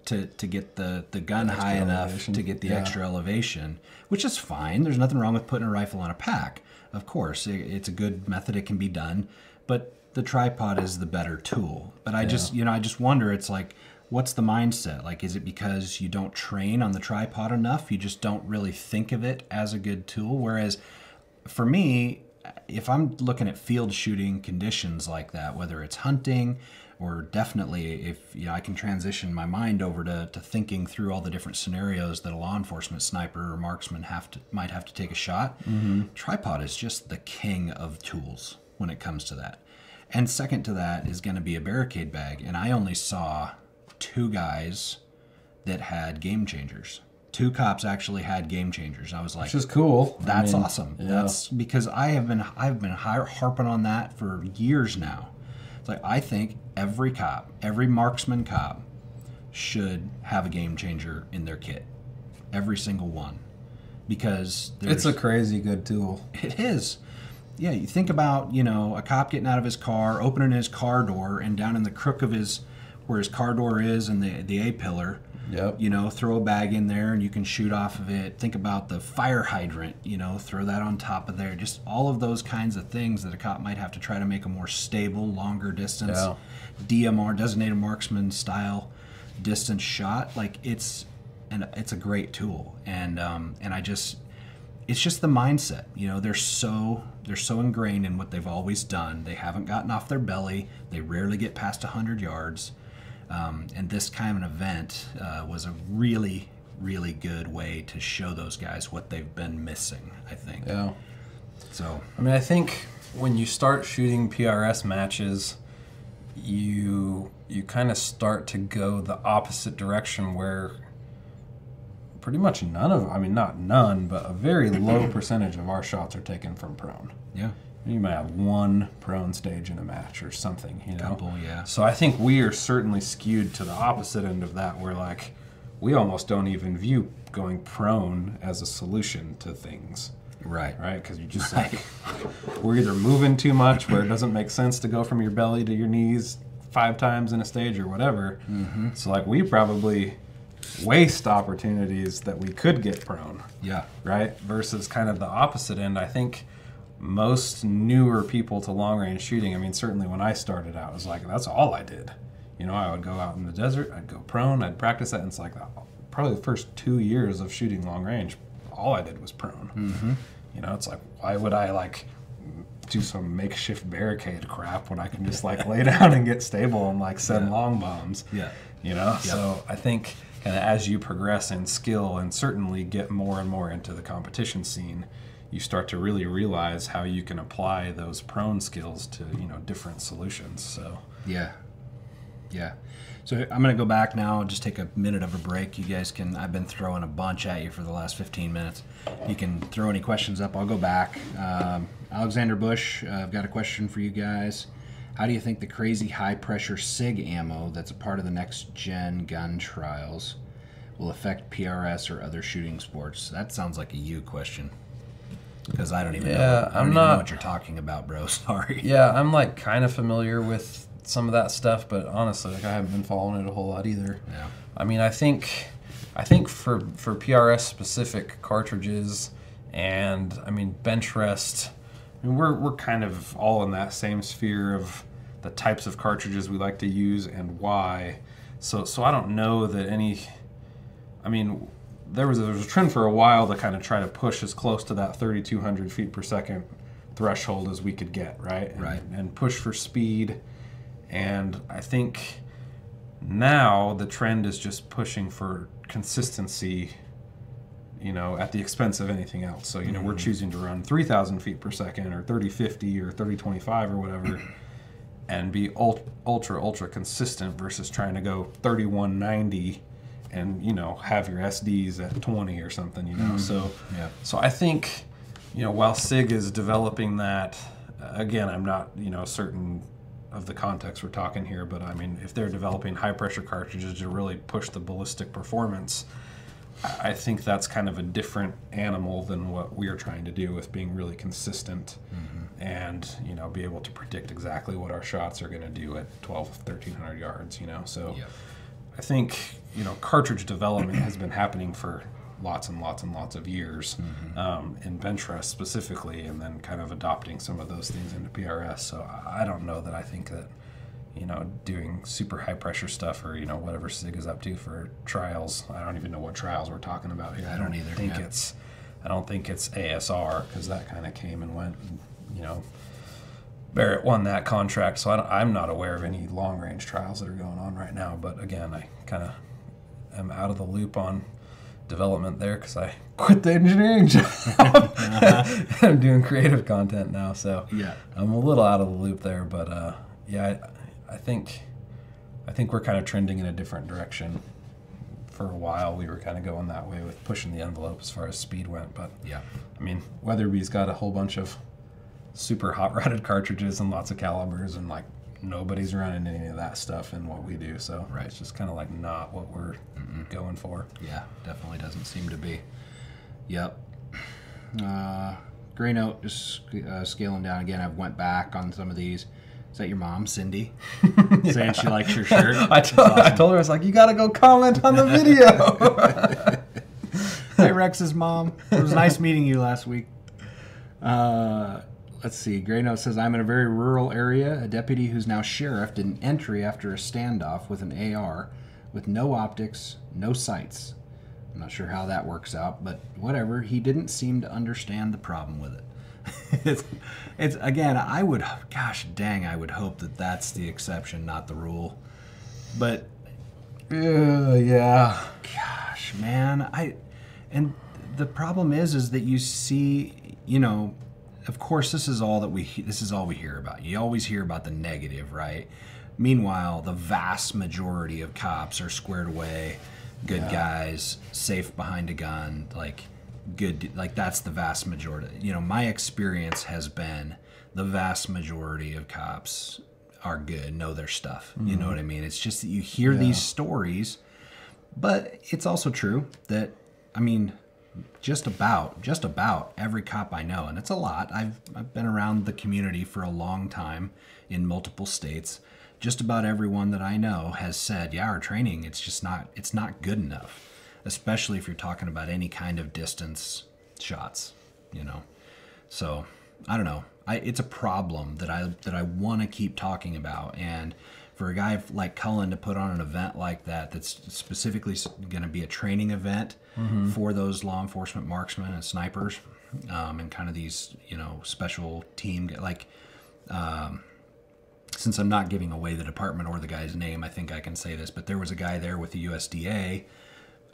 to to get the the gun extra high enough elevation. to get the Yeah. extra elevation, which is fine. There's nothing wrong with putting a rifle on a pack. Of course, it, it's a good method. It can be done, but the tripod is the better tool. But I just you know I just wonder. It's like what's the mindset? Like, is it because you don't train on the tripod enough? You just don't really think of it as a good tool. Whereas for me, if I'm looking at field shooting conditions like that, whether it's hunting or definitely if you know, I can transition my mind over to, to thinking through all the different scenarios that a law enforcement sniper or marksman have to might have to take a shot, mm-hmm. tripod is just the king of tools when it comes to that. And second to that is going to be a barricade bag, and I only saw two guys that had game changers. Two cops actually had game changers. I was like, Which is cool. I that's mean, awesome. yeah. That's because I have been I've been harping on that for years now. It's like I think every cop, every marksman cop, should have a game changer in their kit. Every single one, because It's a crazy good tool. it is. Yeah, you think about, you know, a cop getting out of his car, opening his car door, and down in the crook of his, where his car door is and the, the A pillar, Yep. you know, throw a bag in there and you can shoot off of it. Think about the fire hydrant, you know, throw that on top of there. Just all of those kinds of things that a cop might have to try to make a more stable, longer distance, Yeah. DMR, designated marksman style distance shot. Like it's, and it's a great tool. And, um, and I just, it's just the mindset you know they're so they're so ingrained in what they've always done they haven't gotten off their belly they rarely get past 100 yards um, and this kind of an event uh, was a really really good way to show those guys what they've been missing i think Yeah. so I mean, I think when you start shooting PRS matches, you you kind of start to go the opposite direction where pretty much none of I mean not none, but a very low percentage of our shots are taken from prone. yeah You might have one prone stage in a match or something, you know. Couple, yeah. So I think we are certainly skewed to the opposite end of that, where like we almost don't even view going prone as a solution to things right right? Because you just like we're either moving too much where it doesn't make sense to go from your belly to your knees five times in a stage or whatever. Mm-hmm. So like we probably waste opportunities that we could get prone, yeah right? Versus kind of the opposite end. I think most newer people to long range shooting. I mean, certainly when I started out, it was like that's all I did. You know, I would go out in the desert, I'd go prone, I'd practice that, and it's like probably the first two years of shooting long range, all I did was prone. Mm-hmm. You know, it's like why would I like do some makeshift barricade crap when I can just like lay down and get stable and like send Yeah. long bombs? Yeah. You know, so I think kind of as you progress in skill and certainly get more and more into the competition scene, you start to really realize how you can apply those prone skills to you know different solutions. So Yeah. Yeah. So I'm going to go back now, just take a minute of a break. You guys can, I've been throwing a bunch at you for the last 15 minutes. You can throw any questions up. I'll go back. Um, Alexander Bush, uh, I've got a question for you guys. How do you think the crazy high pressure SIG ammo that's a part of the next gen gun trials will affect PRS or other shooting sports? That sounds like a you question. Because I don't even know. Yeah, I don't I'm even know what you're talking about, bro. Sorry. yeah, I'm like kind of familiar with some of that stuff, but honestly, like I haven't been following it a whole lot either. Yeah. I mean, I think, I think for for PRS specific cartridges, and I mean bench rest, I mean, we're we're kind of all in that same sphere of the types of cartridges we like to use and why. So so I don't know that any. I mean, there was a, there was a trend for a while to kind of try to push as close to that 3,200 feet per second threshold as we could get, right? And, Right. And push for speed. And I think now the trend is just pushing for consistency you know at the expense of anything else so you know we're mm-hmm. choosing to run 3000 feet per second or 3050 or 3025 or whatever and be ult- ultra ultra consistent versus trying to go 3190 and you know have your sds at 20 or something you know mm-hmm. so Yeah. so i think you know while sig is developing that again i'm not you know certain of the context we're talking here but i mean if they're developing high pressure cartridges to really push the ballistic performance I think that's kind of a different animal than what we're trying to do with being really consistent mm-hmm. and you know be able to predict exactly what our shots are going to do at 12 1300 yards you know so Yep. I think you know cartridge development has been happening for lots and lots and lots of years um, in bench rest specifically, and then kind of adopting some of those things into PRS. So I- I don't know that I think that you know doing super high pressure stuff or you know whatever Sig is up to for trials. I don't even know what trials we're talking about here. I don't either, think yeah. it's I don't think it's ASR because that kind of came and went. And, you know. Barrett won that contract, so I don't, I'm not aware of any long range trials that are going on right now. But again, I kind of am out of the loop on development there because I quit the engineering job. I'm doing creative content now, so Yeah. I'm a little out of the loop there. But uh, yeah, I, I think I think we're kind of trending in a different direction for a while we were kind of going that way with pushing the envelope as far as speed went. But Yeah. I mean, Weatherby's got a whole bunch of super hot rodded cartridges and lots of calibers, and like nobody's running any of that stuff in what we do. So Right. it's just kind of like not what we're going for. Yeah, definitely doesn't seem to be. Yep. Uh, gray note, just uh, scaling down again. I've went back on some of these. Is that your mom, Cindy? Saying she likes your shirt. I told, I told her I was like, you got to go comment on the video. hey, Rex's mom. It was nice meeting you last week. Uh, let's see. Gray Note says, I'm in a very rural area. A deputy who's now sheriff did an entry after a standoff with an AR with no optics, no sights. I'm not sure how that works out, but whatever. He didn't seem to understand the problem with it. it's, it's again, I would, gosh dang, I would hope that that's the exception, not the rule. But Uh, yeah. gosh man i and the problem is is that you see you know of course this is all that we this is all we hear about. You always hear about the negative right? Meanwhile the vast majority of cops are squared away good guys safe behind a gun like good like that's the vast majority. You know my experience has been the vast majority of cops are good know their stuff. You know what i mm-hmm. mean? It's just that you hear these stories but it's also true that I mean, just about just about every cop I know, and it's a lot. I've I've been around the community for a long time in multiple states. Just about everyone that I know has said, "Yeah, our training it's just not it's not good enough." Especially if you're talking about any kind of distance shots, you know. So, I don't know. I, it's a problem that I that I want to keep talking about, and for a guy like Cullen to put on an event like that, that's specifically going to be a training event for those law enforcement marksmen and snipers, um, and kind of these you know special team like. Um, since I'm not giving away the department or the guy's name, I think I can say this. But there was a guy there with the USDA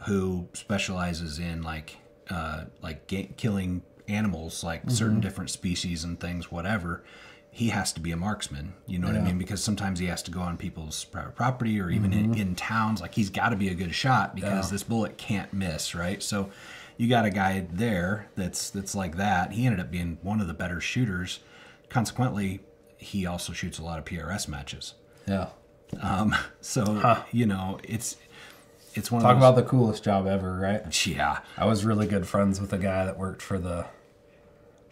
who specializes in like uh, like ga- killing animals, like certain different species and things, whatever. He has to be a marksman. You know what I mean? Because sometimes he has to go on people's private property or even in, in towns. Like he's got to be a good shot because Yeah. this bullet can't miss, right? So you got a guy there that's that's like that. He ended up being one of the better shooters. Consequently, he also shoots a lot of PRS matches. Yeah. Um, so you know, it's it's one Talk of those, about the coolest job ever, right? yeah, I was really good friends with a guy that worked for the,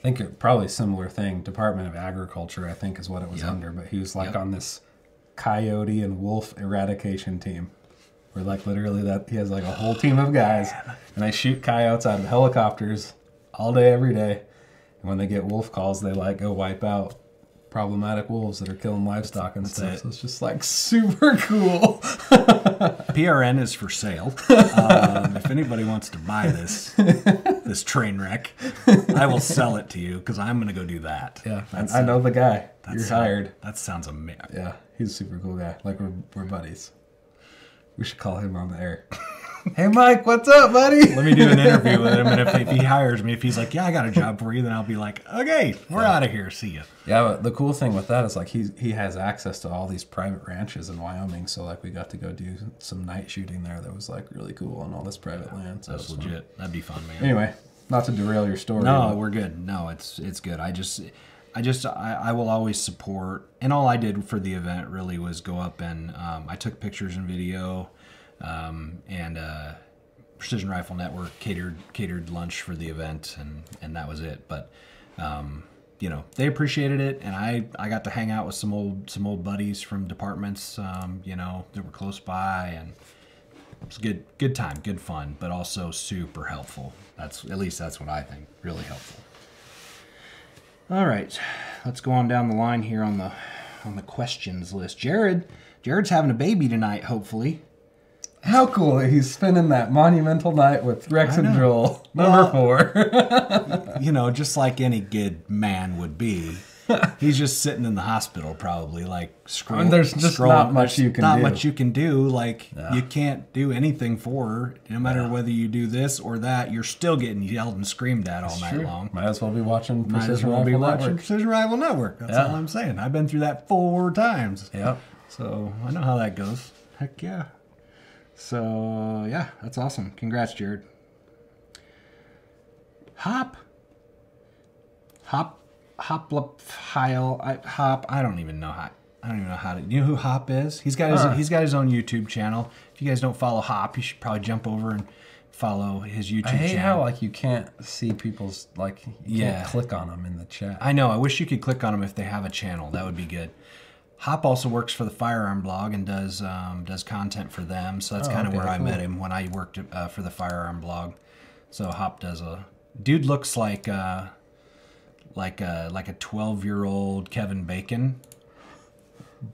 think it, probably similar thing, Department of Agriculture, I think is what it was Yep. under. But he was like Yep. on this coyote and wolf eradication team. Where like literally that he has like a whole team of guys, and they shoot coyotes out of helicopters all day, every day. And when they get wolf calls, they like go wipe out problematic wolves that are killing livestock and stuff. it. So it's just like super cool. PRN is for sale. Um, if anybody wants to buy this this train wreck, I will sell it to you because I'm gonna go do that. Yeah, That's- I, know the guy. You're that's- hired. That sounds amazing. Yeah, he's a super cool guy. Like we're we're buddies. We should call him on the air. Hey Mike, what's up, buddy? Let me do an interview with him, and if, if he hires me, if he's like, "Yeah, I got a job for you," then I'll be like, "Okay, we're out of here. See ya." Yeah, but the cool thing with that is like he he has access to all these private ranches in Wyoming. So like we got to go do some night shooting there that was like really cool on all this private land. So That's it was fun. legit. That'd be fun, man. Anyway, not to derail your story. No, but- we're good. No, it's it's good. I just I just I, I will always support and all I did for the event really was go up and um, I took pictures and video um, and uh, Precision Rifle Network catered catered lunch for the event and and that was it. But um, you know they appreciated it and I I got to hang out with some old some old buddies from departments um, you know that were close by and it was good good time good fun but also super helpful. That's at least that's what i think really helpful. All right let's go on down the line here on the on the questions list. Jared jared's having a baby tonight hopefully How cool that he's spending that monumental night with Rex and. Joel, number Well- four. you know just like any good man would be he's just sitting in the hospital probably like scroll, mean, there's just scrolling. not much you can do. not do. much you can do like you can't do anything for her no matter whether you do this or that you're still getting yelled and screamed at all night long Might as well be watching Might as Precision well be Rifle watching Network. Precision Rifle Network. That's Yeah. all I'm saying. I've been through that four times. Yep. So I know how that goes. Heck yeah. So yeah, that's awesome. Congrats, Jared. Hop. Hop. Hoplophile. I, Hop. I don't even know how. I don't even know how to. You know who Hop is? He's got his. Uh. He's got his own YouTube channel. If you guys don't follow Hop, you should probably jump over and follow his YouTube I hate channel. how like you can't see people's like you Yeah. can't click on them in the chat. I know. I wish you could click on them if they have a channel. That would be good. Hop also works for the Firearm Blog and does um, does content for them. So that's Oh, kind of okay, where I met him when I worked uh, for the Firearm Blog. So Hop does a dude looks like uh, like a, like a twelve year old Kevin Bacon,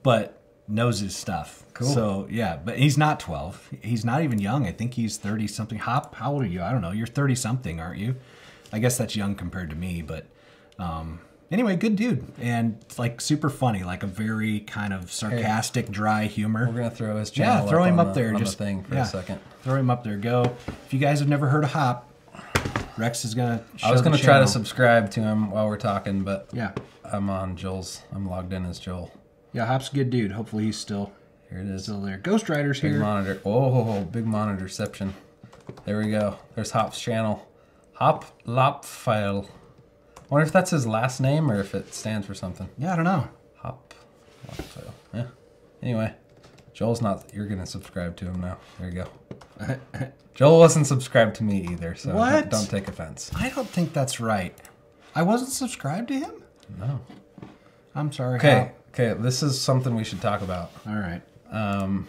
but knows his stuff. Cool. So yeah, but he's not twelve. He's not even young. I think he's thirty something. Hop, how old are you? I don't know. You're thirty something, aren't you? I guess that's young compared to me, but um, anyway, good dude, and it's like super funny, like a very kind of sarcastic, dry humor. We're gonna throw his channel. Yeah, throw him on up the- there. Just the thing for yeah, a second. Throw him up there. Go. If you guys have never heard of Hop, Rex is gonna. I was gonna try to subscribe to him while we're talking, but Yeah, I'm on Joel's. I'm logged in as Joel. yeah. Hop's a good dude. Hopefully he's still Here it is. still there. Ghost Rider's here. Big here. monitor. Oh, big monitorception. There we go. There's Hop's channel. Hop Lopfile. Wonder if that's his last name or if it stands for something. Yeah, I don't know. Hop. Yeah. Anyway, Joel's not. You're gonna subscribe to him now. There you go. Joel wasn't subscribed to me either, so What? don't take offense. I don't think that's right. I wasn't subscribed to him. No. I'm sorry. Okay. Okay. This is something we should talk about. All right. Um,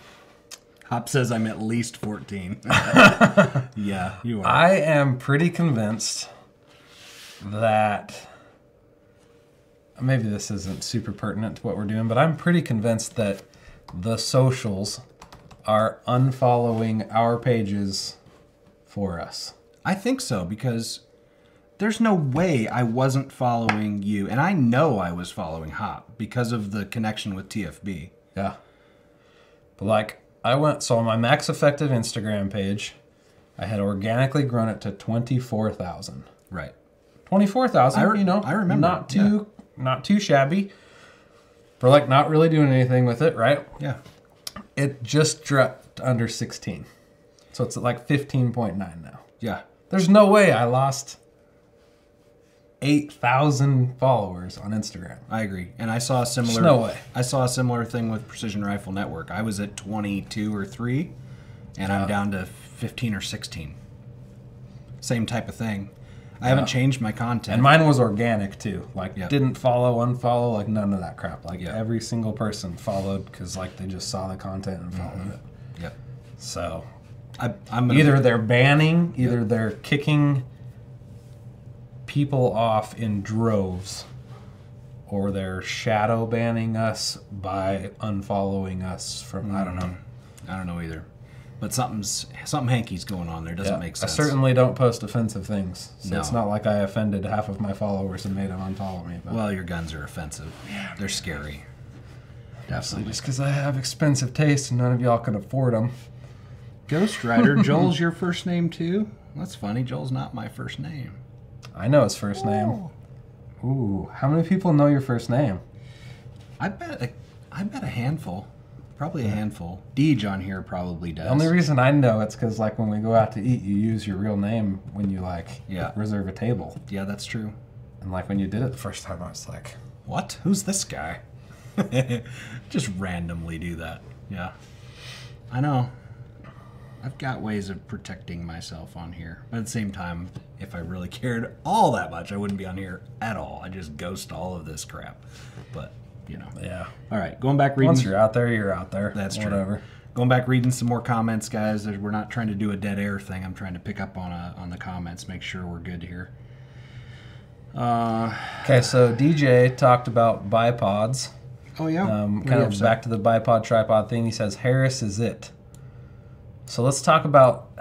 Hop says I'm at least 14. yeah, you are. I am pretty convinced that maybe this isn't super pertinent to what we're doing, but I'm pretty convinced that the socials are unfollowing our pages for us. I think so because there's no way I wasn't following you, and I know I was following Hop because of the connection with TFB. Yeah. But like I went so on my max effective Instagram page, I had organically grown it to 24,000. Right. 24,000, I re- you know. I remember, Not too not too shabby. For like not really doing anything with it, right? Yeah. It just dropped under 16. So it's at like 15.9 now. Yeah. There's no way I lost 8,000 followers on Instagram. I agree. And I saw a similar no way. I saw a similar thing with Precision Rifle Network. I was at 22 or 3 and Yeah. I'm down to 15 or 16. Same type of thing. I haven't changed my content. And mine was organic too. Like Yep. didn't follow, unfollow, like none of that crap. Like Yep. every single person followed because like they just saw the content and followed mm-hmm. it. Yep. So I, I'm either they're banning, either they're kicking people off in droves, or they're shadow banning us by unfollowing us from I don't know. Mm. I don't know either. But something's something hanky's going on there. Doesn't Yeah, make sense. I certainly don't post offensive things, so No. it's not like I offended half of my followers and made them unfollow me. But Well, your guns are offensive. Yeah, They're scary. absolutely, just because I have expensive taste and none of y'all can afford them. Ghost Rider. Joel's your first name too. That's funny. Joel's not my first name. I know his first name. Oh. Ooh, how many people know your first name? I bet. A, I bet a handful. Probably a handful. Deej on here probably does. The only reason I know it's because like when we go out to eat, you use your real name when you like Yeah. reserve a table, yeah, that's true. and like when you did it the first time, I was like, What? Who's this guy? Just randomly do that. Yeah. I know. I've got ways of protecting myself on here. But at the same time, if I really cared all that much, I wouldn't be on here at all. I just ghost all of this crap. But, you know. yeah. All right, going back reading. Once you're out there, you're out there. That's true. Whatever. Going back reading some more comments, guys. We're not trying to do a dead air thing. I'm trying to pick up on a, on the comments, make sure we're good here. Uh, Okay, so DJ talked about bipods. oh yeah. Um, kind of back to the bipod tripod thing. He says Harris is it. So let's talk about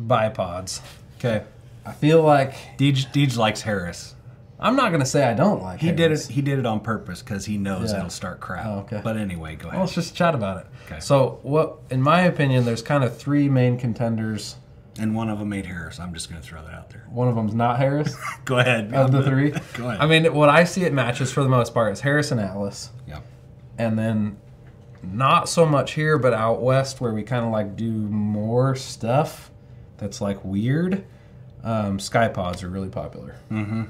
bipods. Okay. I feel like Deej, Deej likes Harris. I'm not gonna say I don't like. He did it. He did it on purpose because he knows Yeah. it'll start crap. Oh, okay. But anyway, go ahead. Well, let's just chat about it. Okay. So, what, in my opinion, there's kind of three main contenders. and one of them made Harris. I'm just going to throw that out there. One of them's not Harris Go ahead. of the three. Go ahead. I mean, what I see it matches for the most part is Harris and Atlas, yeah. and then not so much here, but out west where we kind of like do more stuff that's like weird. Um, Ckye-Pods are really popular. Mm-hmm.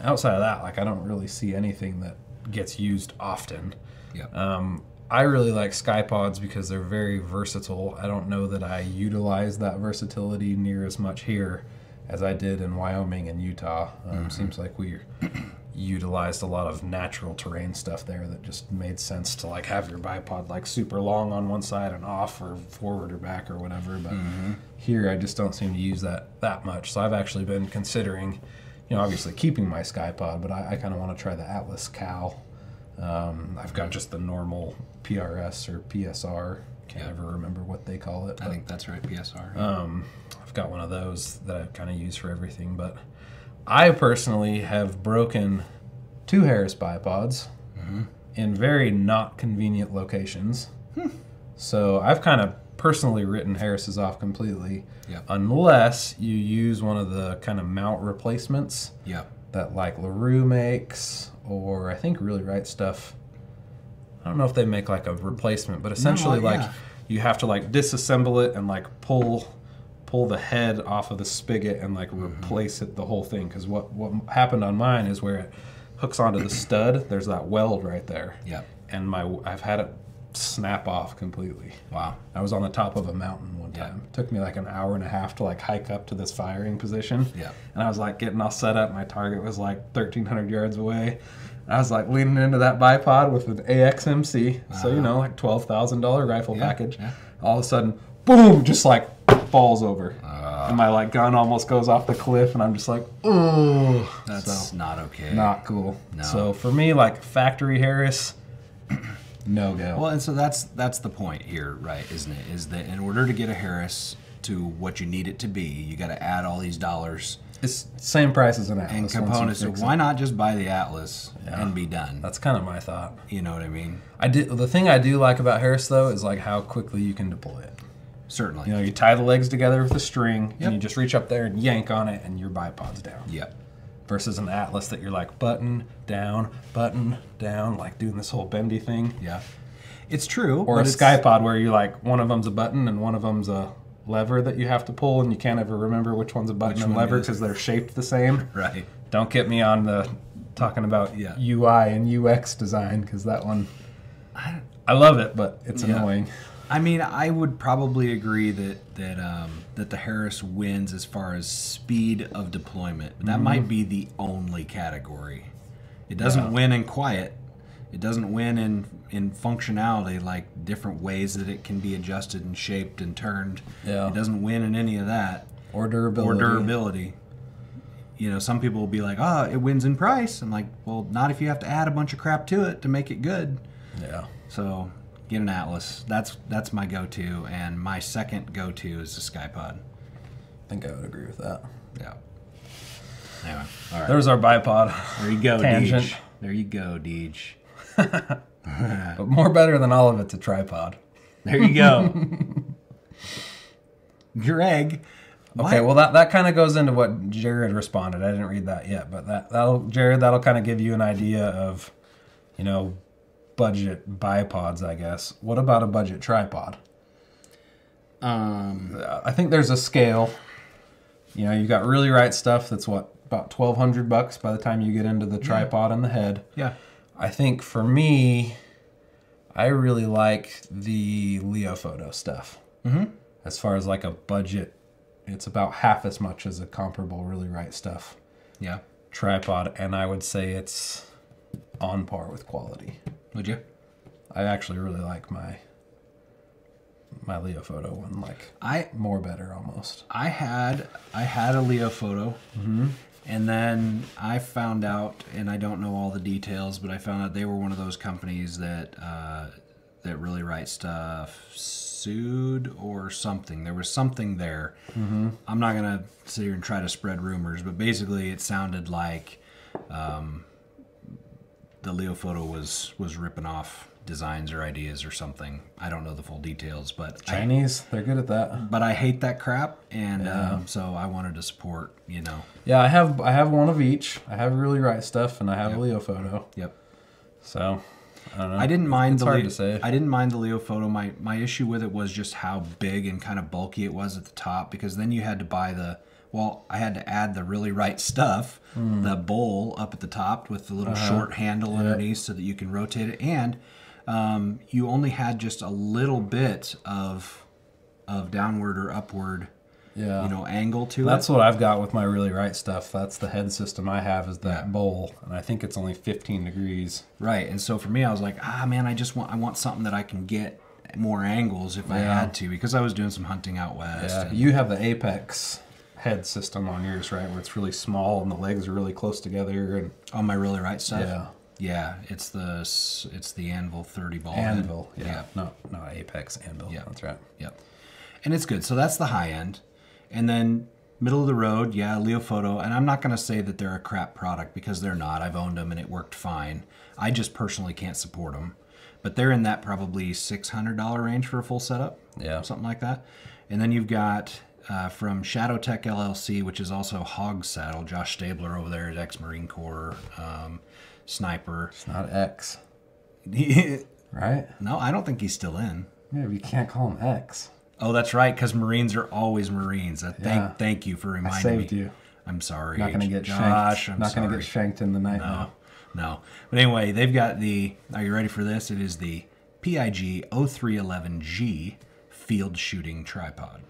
Outside of that, like I don't really see anything that gets used often. Yeah. Um, I really like Ckye-Pods because they're very versatile. I don't know that I utilize that versatility near as much here as I did in Wyoming and Utah. Um, Seems like we utilized a lot of natural terrain stuff there that just made sense to like have your bipod like super long on one side and off or forward or back or whatever. But here I just don't seem to use that that much. So I've actually been considering, you know, obviously keeping my Ckye-Pod, but I, I kind of want to try the Atlas Cal. Um, I've got just the normal PRS or PSR. Can't Yeah. ever remember what they call it. I think that's right, PSR. um, I've got one of those that I kind of use for everything, but I personally have broken two Harris bipods in very not convenient locations. So I've kind of personally written Harris's off completely, unless you use one of the kind of mount replacements yeah. that like LaRue makes, or I think Really Right Stuff. I don't know if they make like a replacement, but essentially like yeah. you have to like disassemble it and like pull pull the head off of the spigot and like mm-hmm. replace it the whole thing because what what happened on mine is where it hooks onto the stud there's that weld right there Yep. and my I've had it snap off completely Wow. I was on the top of a mountain one Yeah. time. It took me like an hour and a half to like hike up to this firing position. Yeah. And I was like getting all set up. My target was like 1,300 yards away. I was like leaning into that bipod with an AXMC. So, you know, like $12,000 rifle Uh-huh. Yeah, package. yeah. All of a sudden, boom, just like falls over. Uh. and my like gun almost goes off the cliff. And I'm just like, ooh. That's So, not okay. not cool. No. So for me, like factory Harris, no go. Well, and so that's that's the point here, right? Isn't it? Is that in order to get a Harris to what you need it to be, you got to add all these dollars it's same price as an Atlas. and components. So it. why not just buy the Atlas Yeah. and be done? That's kind of my thought. You know what I mean? I did the thing I do like about Harris though is like how quickly you can deploy it. Certainly. You know, you tie the legs together with a string Yep. and you just reach up there and yank on it and your bipod's down. Yep. Versus an Atlas that you're like button down, button down, like doing this whole bendy thing. Yeah. It's true. Or a Ckye-Pod where you're like one of them's a button and one of them's a lever that you have to pull and you can't ever remember which one's a button Which and lever because they're shaped the same. Right. Don't get me on the talking about Yeah. UI and UX design because that one I love it, but it's Yeah. annoying. I mean, I would probably agree that that um, that the Harris wins as far as speed of deployment. That might be the only category. It doesn't Yeah. win in quiet. It doesn't win in in functionality, like different ways that it can be adjusted and shaped and turned. Yeah. It doesn't win in any of that Or durability. or durability. You know, some people will be like, "Oh, it wins in price." I'm like, "Well, not if you have to add a bunch of crap to it to make it good." Yeah. So get an Atlas. That's that's my go-to, and my second go-to is the Ckye-Pod. I think I would agree with that. Yeah. Anyway, all right. There's our bipod. there you go, tangent. Deej. There you go, Deej. But more better than all of it's a tripod. There you go. Greg. Okay, why- well that, that kind of goes into what Jared responded. I didn't read that yet, but that that'll Jared that'll kind of give you an idea of, you know, budget bipods, I guess. What about a budget tripod? Um. I think there's a scale. You know, you got really right stuff that's what about twelve hundred bucks by the time you get into the tripod and the head. Yeah. I think for me, I really like the Leofoto stuff. Mm-hmm. As far as like a budget, it's about half as much as a comparable really right stuff Yeah. tripod, and I would say it's on par with quality. Would you? I actually really like my my Leofoto one, like I more better almost. I had I had a Leofoto, and then I found out, and I don't know all the details, but I found out they were one of those companies that uh, that really right stuff sued or something. There was something there. I'm not gonna sit here and try to spread rumors, but basically, it sounded like um, the Leofoto was was ripping off designs or ideas or something. I don't know the full details, but I, Chinese, they're good at that. but I hate that crap, and um, so I wanted to support. You know. Yeah, I have I have one of each. I have really right stuff, and I have a Leofoto. Yep. So I don't know. I didn't mind It's the hard Le- to say. I didn't mind the Leofoto. My my issue with it was just how big and kind of bulky it was at the top because then you had to buy the well, I had to add the really right stuff, Hmm. the bowl up at the top with the little Uh-huh. short handle underneath so that you can rotate it and um, you only had just a little bit of of downward or upward yeah. you know angle to That's it. That's what I've got with my really right stuff. That's the head system I have is that Yeah. bowl, and I think it's only 15 degrees. Right. And so for me I was like, ah man, I just want I want something that I can get more angles if I had to because I was doing some hunting out west. Yeah, you have the Apex head system on yours, right? Where it's really small and the legs are really close together, and On my really right stuff. Yeah. Yeah, it's the it's the Anvil 30 ball. Anvil. Yeah, Yeah. no, not Apex Anvil. Yeah. that's right. Yep. And it's good. So that's the high end. And then middle of the road, yeah, Leofoto. And I'm not going to say that they're a crap product because they're not. I've owned them and it worked fine. I just personally can't support them. But they're in that probably $600 range for a full setup. Yeah. Something like that. And then you've got uh, from Shadow Tech LLC, which is also Hog Saddle. Josh Stabler over there is ex Marine Corps um, sniper. It's not X, right? no. I don't think he's still in. Yeah, but you can't call him X. Oh, that's right, because Marines are always Marines. Uh, thank, Yeah. thank you for I reminding saved me. you. I'm sorry. Not gonna get Josh, shanked. I'm not gonna get shanked in the night. No, no. But anyway, they've got the. Are you ready for this? It is the PIG 0311G field shooting tripod.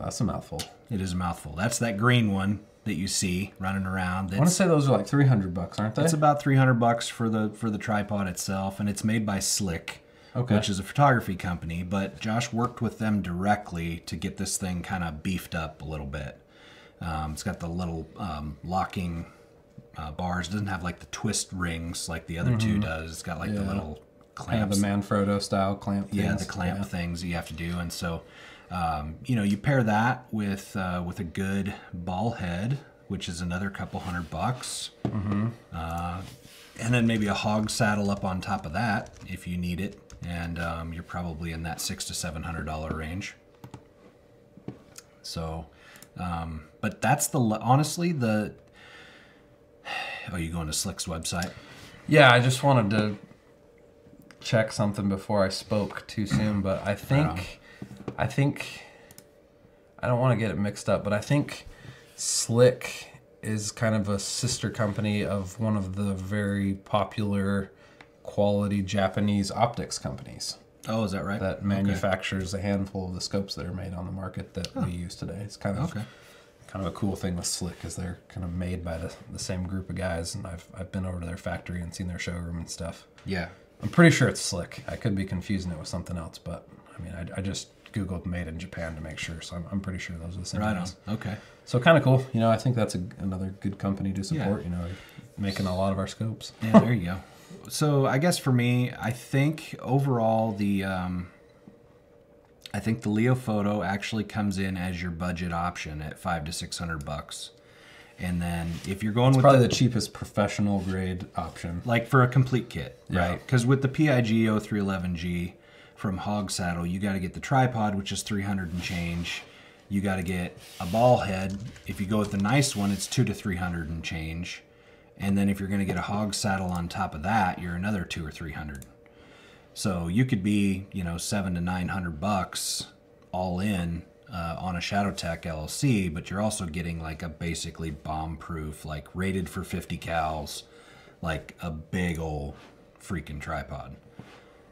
That's a mouthful. It is a mouthful. That's that green one that you see running around. I want to say those are like 300 bucks, aren't they? it's about 300 bucks for the for the tripod itself, and it's made by Slik. Okay. Which is a photography company, but Josh worked with them directly to get this thing kind of beefed up a little bit. Um, it's got the little um, locking uh, bars. It doesn't have like the twist rings like the other two does. It's got like the Mm-hmm. Yeah. little kind of the Manfrotto style clamp. yeah, the clamp Yeah. things that you have to do, and so um, you know you pair that with uh, with a good ball head, which is another couple hundred bucks, mm-hmm. uh, and then maybe a hog saddle up on top of that if you need it, and um, you're probably in that six to seven hundred dollar range. So, um, but that's the honestly the. Oh, you going to Slik's website? Yeah, I just wanted to check something before I spoke too soon, but I think I think I don't want to get it mixed up, but I think Slik is kind of a sister company of one of the very popular quality Japanese optics companies Oh, is that right? that Okay. manufactures a handful of the scopes that are made on the market that we use today. It's kind of Okay. kind of a cool thing with Slik is they're kind of made by the, the same group of guys, and I've I've been over to their factory and seen their showroom and stuff. Yeah. I'm pretty sure it's Slik. I could be confusing it with something else, but I mean, I, I just googled made in Japan to make sure, so I'm, I'm pretty sure those are the same. Right on. Okay. So kind of cool. You know, I think that's a, another good company to support. You know, making a lot of our scopes. Yeah, there you go. So I guess for me, I think overall the um, I think the Leofoto actually comes in as your budget option at five to six hundred bucks, and then if you're going with Probably the, the cheapest professional grade option. like for a complete kit, Yeah. right? Because with the PIG 0311G from Hog Saddle, you got to get the tripod, which is 300 and change. You got to get a ball head. If you go with the nice one, it's two to 300 and change. And then if you're going to get a hog saddle on top of that, you're another two or 300. So you could be, you know, seven to 900 bucks all in uh, on a Shadow Tech LLC, but you're also getting like a basically bomb proof, like rated for 50 cals, like a big old freaking tripod.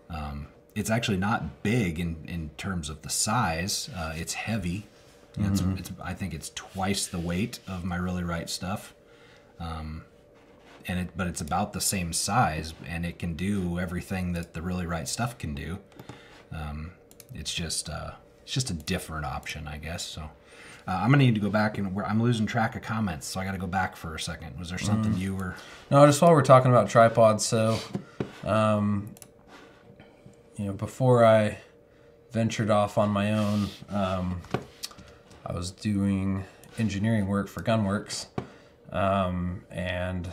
Um, it's actually not big in, in terms of the size. Uh, it's heavy. It's, it's, I think it's twice the weight of my really right stuff. Um, and it, but it's about the same size, and it can do everything that the really right stuff can do. Um, it's just uh, it's just a different option, I guess. So uh, I'm gonna need to go back and we're, I'm losing track of comments, so I got to go back for a second. Was there something you were? No, just while we're talking about tripods, so, um, you know, before I ventured off on my own, um, I was doing engineering work for Gunwerks, um, and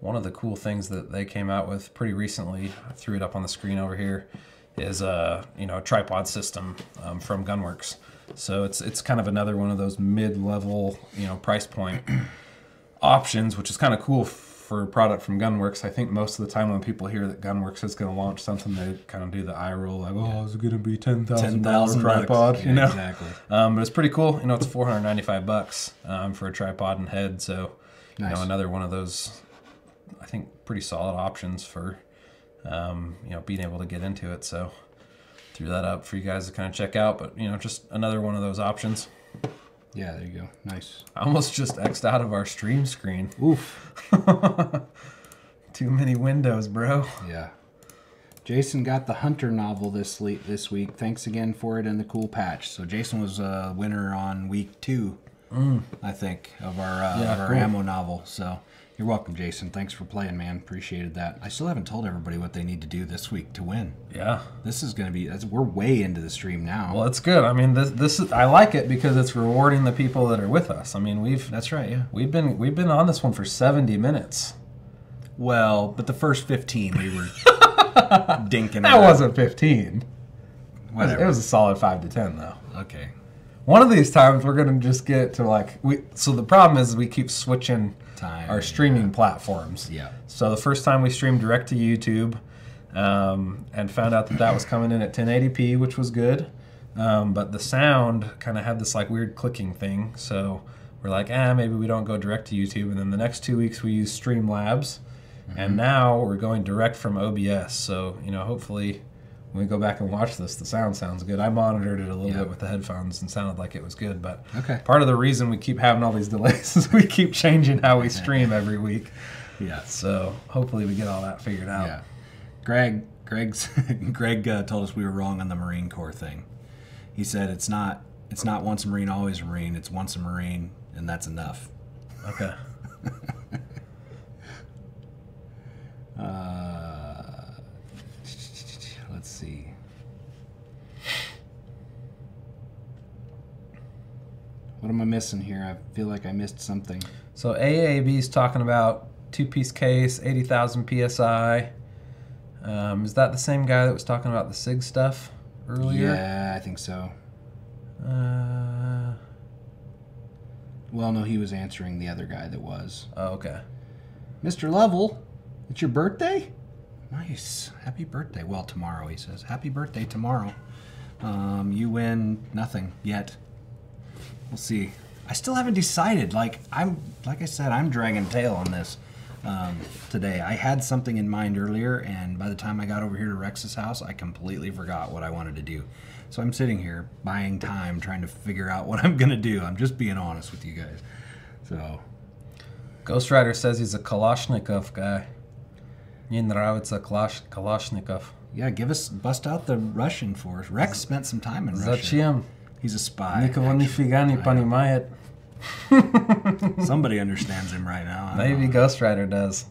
one of the cool things that they came out with pretty recently, I threw it up on the screen over here, is a you know a tripod system um, from Gunwerks. So it's it's kind of another one of those mid-level you know price point options, which is kind of cool for a product from Gunwerks, I think most of the time when people hear that Gunwerks is going to launch something, they kind of do the eye roll, like, "Oh, is it going to be ten thousand dollar tripod?" You know, exactly. Um, but it's pretty cool. You know, it's 495 bucks um, for a tripod and head. So, you know, another one of those, I think, pretty solid options for, um, you know, being able to get into it. So, threw that up for you guys to kind of check out. But you know, just another one of those options. Yeah, there you go. Nice. I almost just xed out of our stream screen. Oof. Too many windows, bro. Yeah. Jason got the Hunter novel this le- this week. Thanks again for it and the cool patch. So Jason was a winner on week two, I think, of our uh, Yeah, of our cool. ammo novel. So you're welcome, Jason. Thanks for playing, man. Appreciated that. I still haven't told everybody what they need to do this week to win. Yeah. This is gonna be. We're way into the stream now. Well, it's good. I mean, this this is, I like it because it's rewarding the people that are with us. I mean, we've that's right. Yeah. we've been we've been on this one for 70 minutes. Well, but the first 15 we were dinking. That around. wasn't 15. Whatever. it was a solid 5 to 10 though. okay. One of these times we're going to just get to like we so the problem is we keep switching Time, our streaming platforms. Yeah. So the first time we streamed direct to YouTube, um, and found out that that was coming in at 1080p, which was good. Um, but the sound kind of had this like weird clicking thing. So we're like, ah, maybe we don't go direct to YouTube. And then the next two weeks we use Streamlabs, and now we're going direct from OBS. So you know, hopefully. When we go back and watch this, the sound sounds good. I monitored it a little Yeah. bit with the headphones and sounded like it was good. But Okay. part of the reason we keep having all these delays is we keep changing how we stream every week. Yeah. So hopefully we get all that figured out. Yeah. Greg, Greg's, Greg uh, told us we were wrong on the Marine Corps thing. He said it's not it's not once a Marine always a Marine. It's once a Marine and that's enough. Okay. Uh, let's see. What am I missing here? I feel like I missed something. So AAB is talking about two piece case, 80,000 psi. Um, is that the same guy that was talking about the SIG stuff earlier? Yeah, I think so. Uh, Well, no, he was answering the other guy that was. oh, okay. Mr. Lovell, it's your birthday? Nice. Happy birthday. Well, tomorrow, he says. Happy birthday tomorrow. Um, you win nothing yet. We'll see. I still haven't decided. Like I'm, like I said, I'm dragging tail on this um, today. I had something in mind earlier, and by the time I got over here to Rex's house, I completely forgot what I wanted to do. So I'm sitting here buying time, trying to figure out what I'm gonna do. I'm just being honest with you guys. So Ghost Rider says he's a Kalashnikov guy. Мне нравится Kalash- Kalashnikov. Yeah, give us bust out the Russian for us. Rex spent some time in Russia. Зачем? He's a spy. Никого нифига не понимает. Somebody understands him right now. I don't Maybe know. Ghost Rider does.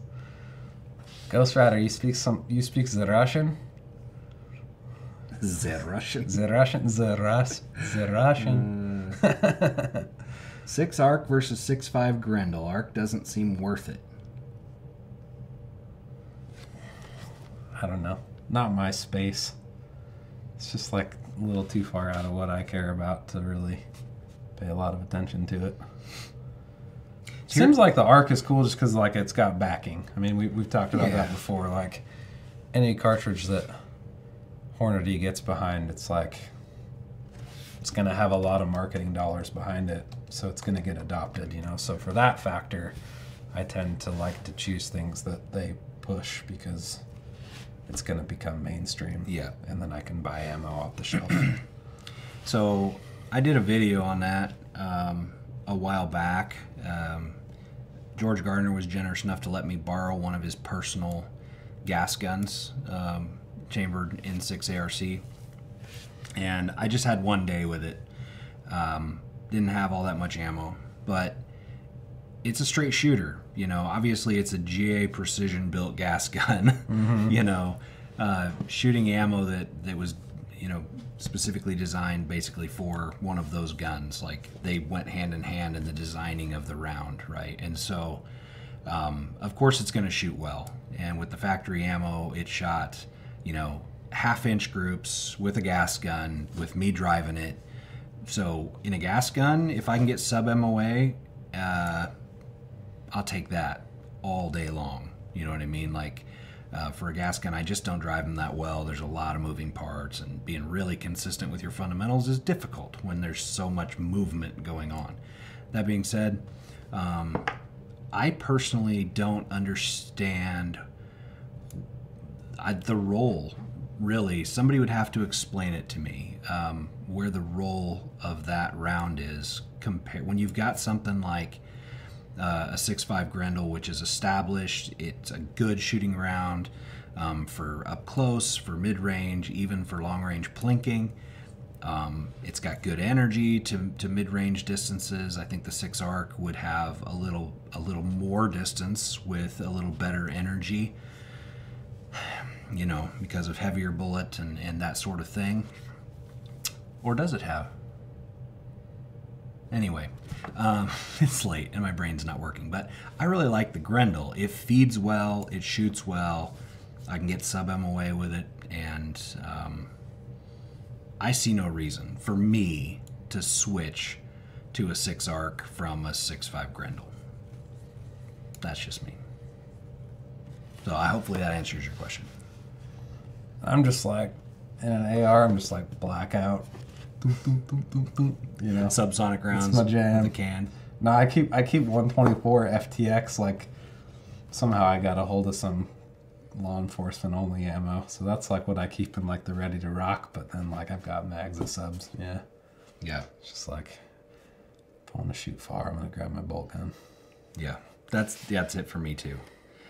Ghost Rider, you speak some. You speak the Russian. The Russian. The Russian. The Rus. The Russian. Six Arc versus six five Grendel. Arc doesn't seem worth it. I don't know. Not my space. It's just like a little too far out of what I care about to really pay a lot of attention to it. Seems like the arc is cool just because like it's got backing. I mean, we, we've talked about Yeah. that before. Like any cartridge that Hornady gets behind, it's like it's gonna have a lot of marketing dollars behind it, so it's gonna get adopted. You know, so for that factor, I tend to like to choose things that they push because it's gonna become mainstream. Yeah. and then I can buy ammo off the shelf. So I did a video on that um, a while back. Um, George Gardner was generous enough to let me borrow one of his personal gas guns, um, chambered in 6 ARC. And I just had one day with it. Um, didn't have all that much ammo, but it's a straight shooter. You know, obviously it's a GA precision built gas gun. you know, uh, shooting ammo that that was, you know, specifically designed basically for one of those guns. Like they went hand in hand in the designing of the round, right? And so, um, of course, it's going to shoot well. And with the factory ammo, it shot, you know, half inch groups with a gas gun with me driving it. So in a gas gun, if I can get sub MOA, uh, I'll take that all day long. You know what I mean? Like uh, for a gas gun, I just don't drive them that well. There's a lot of moving parts, and being really consistent with your fundamentals is difficult when there's so much movement going on. That being said, um, I personally don't understand I, the role. Really, somebody would have to explain it to me um, where the role of that round is compared when you've got something like uh, a 6.5 Grendel, which is established. It's a good shooting round um, for up close, for mid range, even for long range plinking. Um, it's got good energy to, to mid range distances. I think the six arc would have a little a little more distance with a little better energy. You know, because of heavier bullet and, and that sort of thing. Or does it have? Anyway, um, it's late and my brain's not working, but I really like the Grendel. It feeds well, it shoots well. I can get sub MOA with it, and um, I see no reason for me to switch to a six arc from a six five Grendel. That's just me. So I hopefully that answers your question. I'm just like in an AR. I'm just like blackout. You know. Subsonic rounds It's my jam. with a can. No, I keep I keep 124 FTX. Like somehow I got a hold of some law enforcement only ammo, so that's like what I keep in like the ready to rock. But then like I've got mags of subs. Yeah, Yeah, it's just like if I want to shoot far, I'm gonna grab my bolt gun. yeah. That's that's it for me too.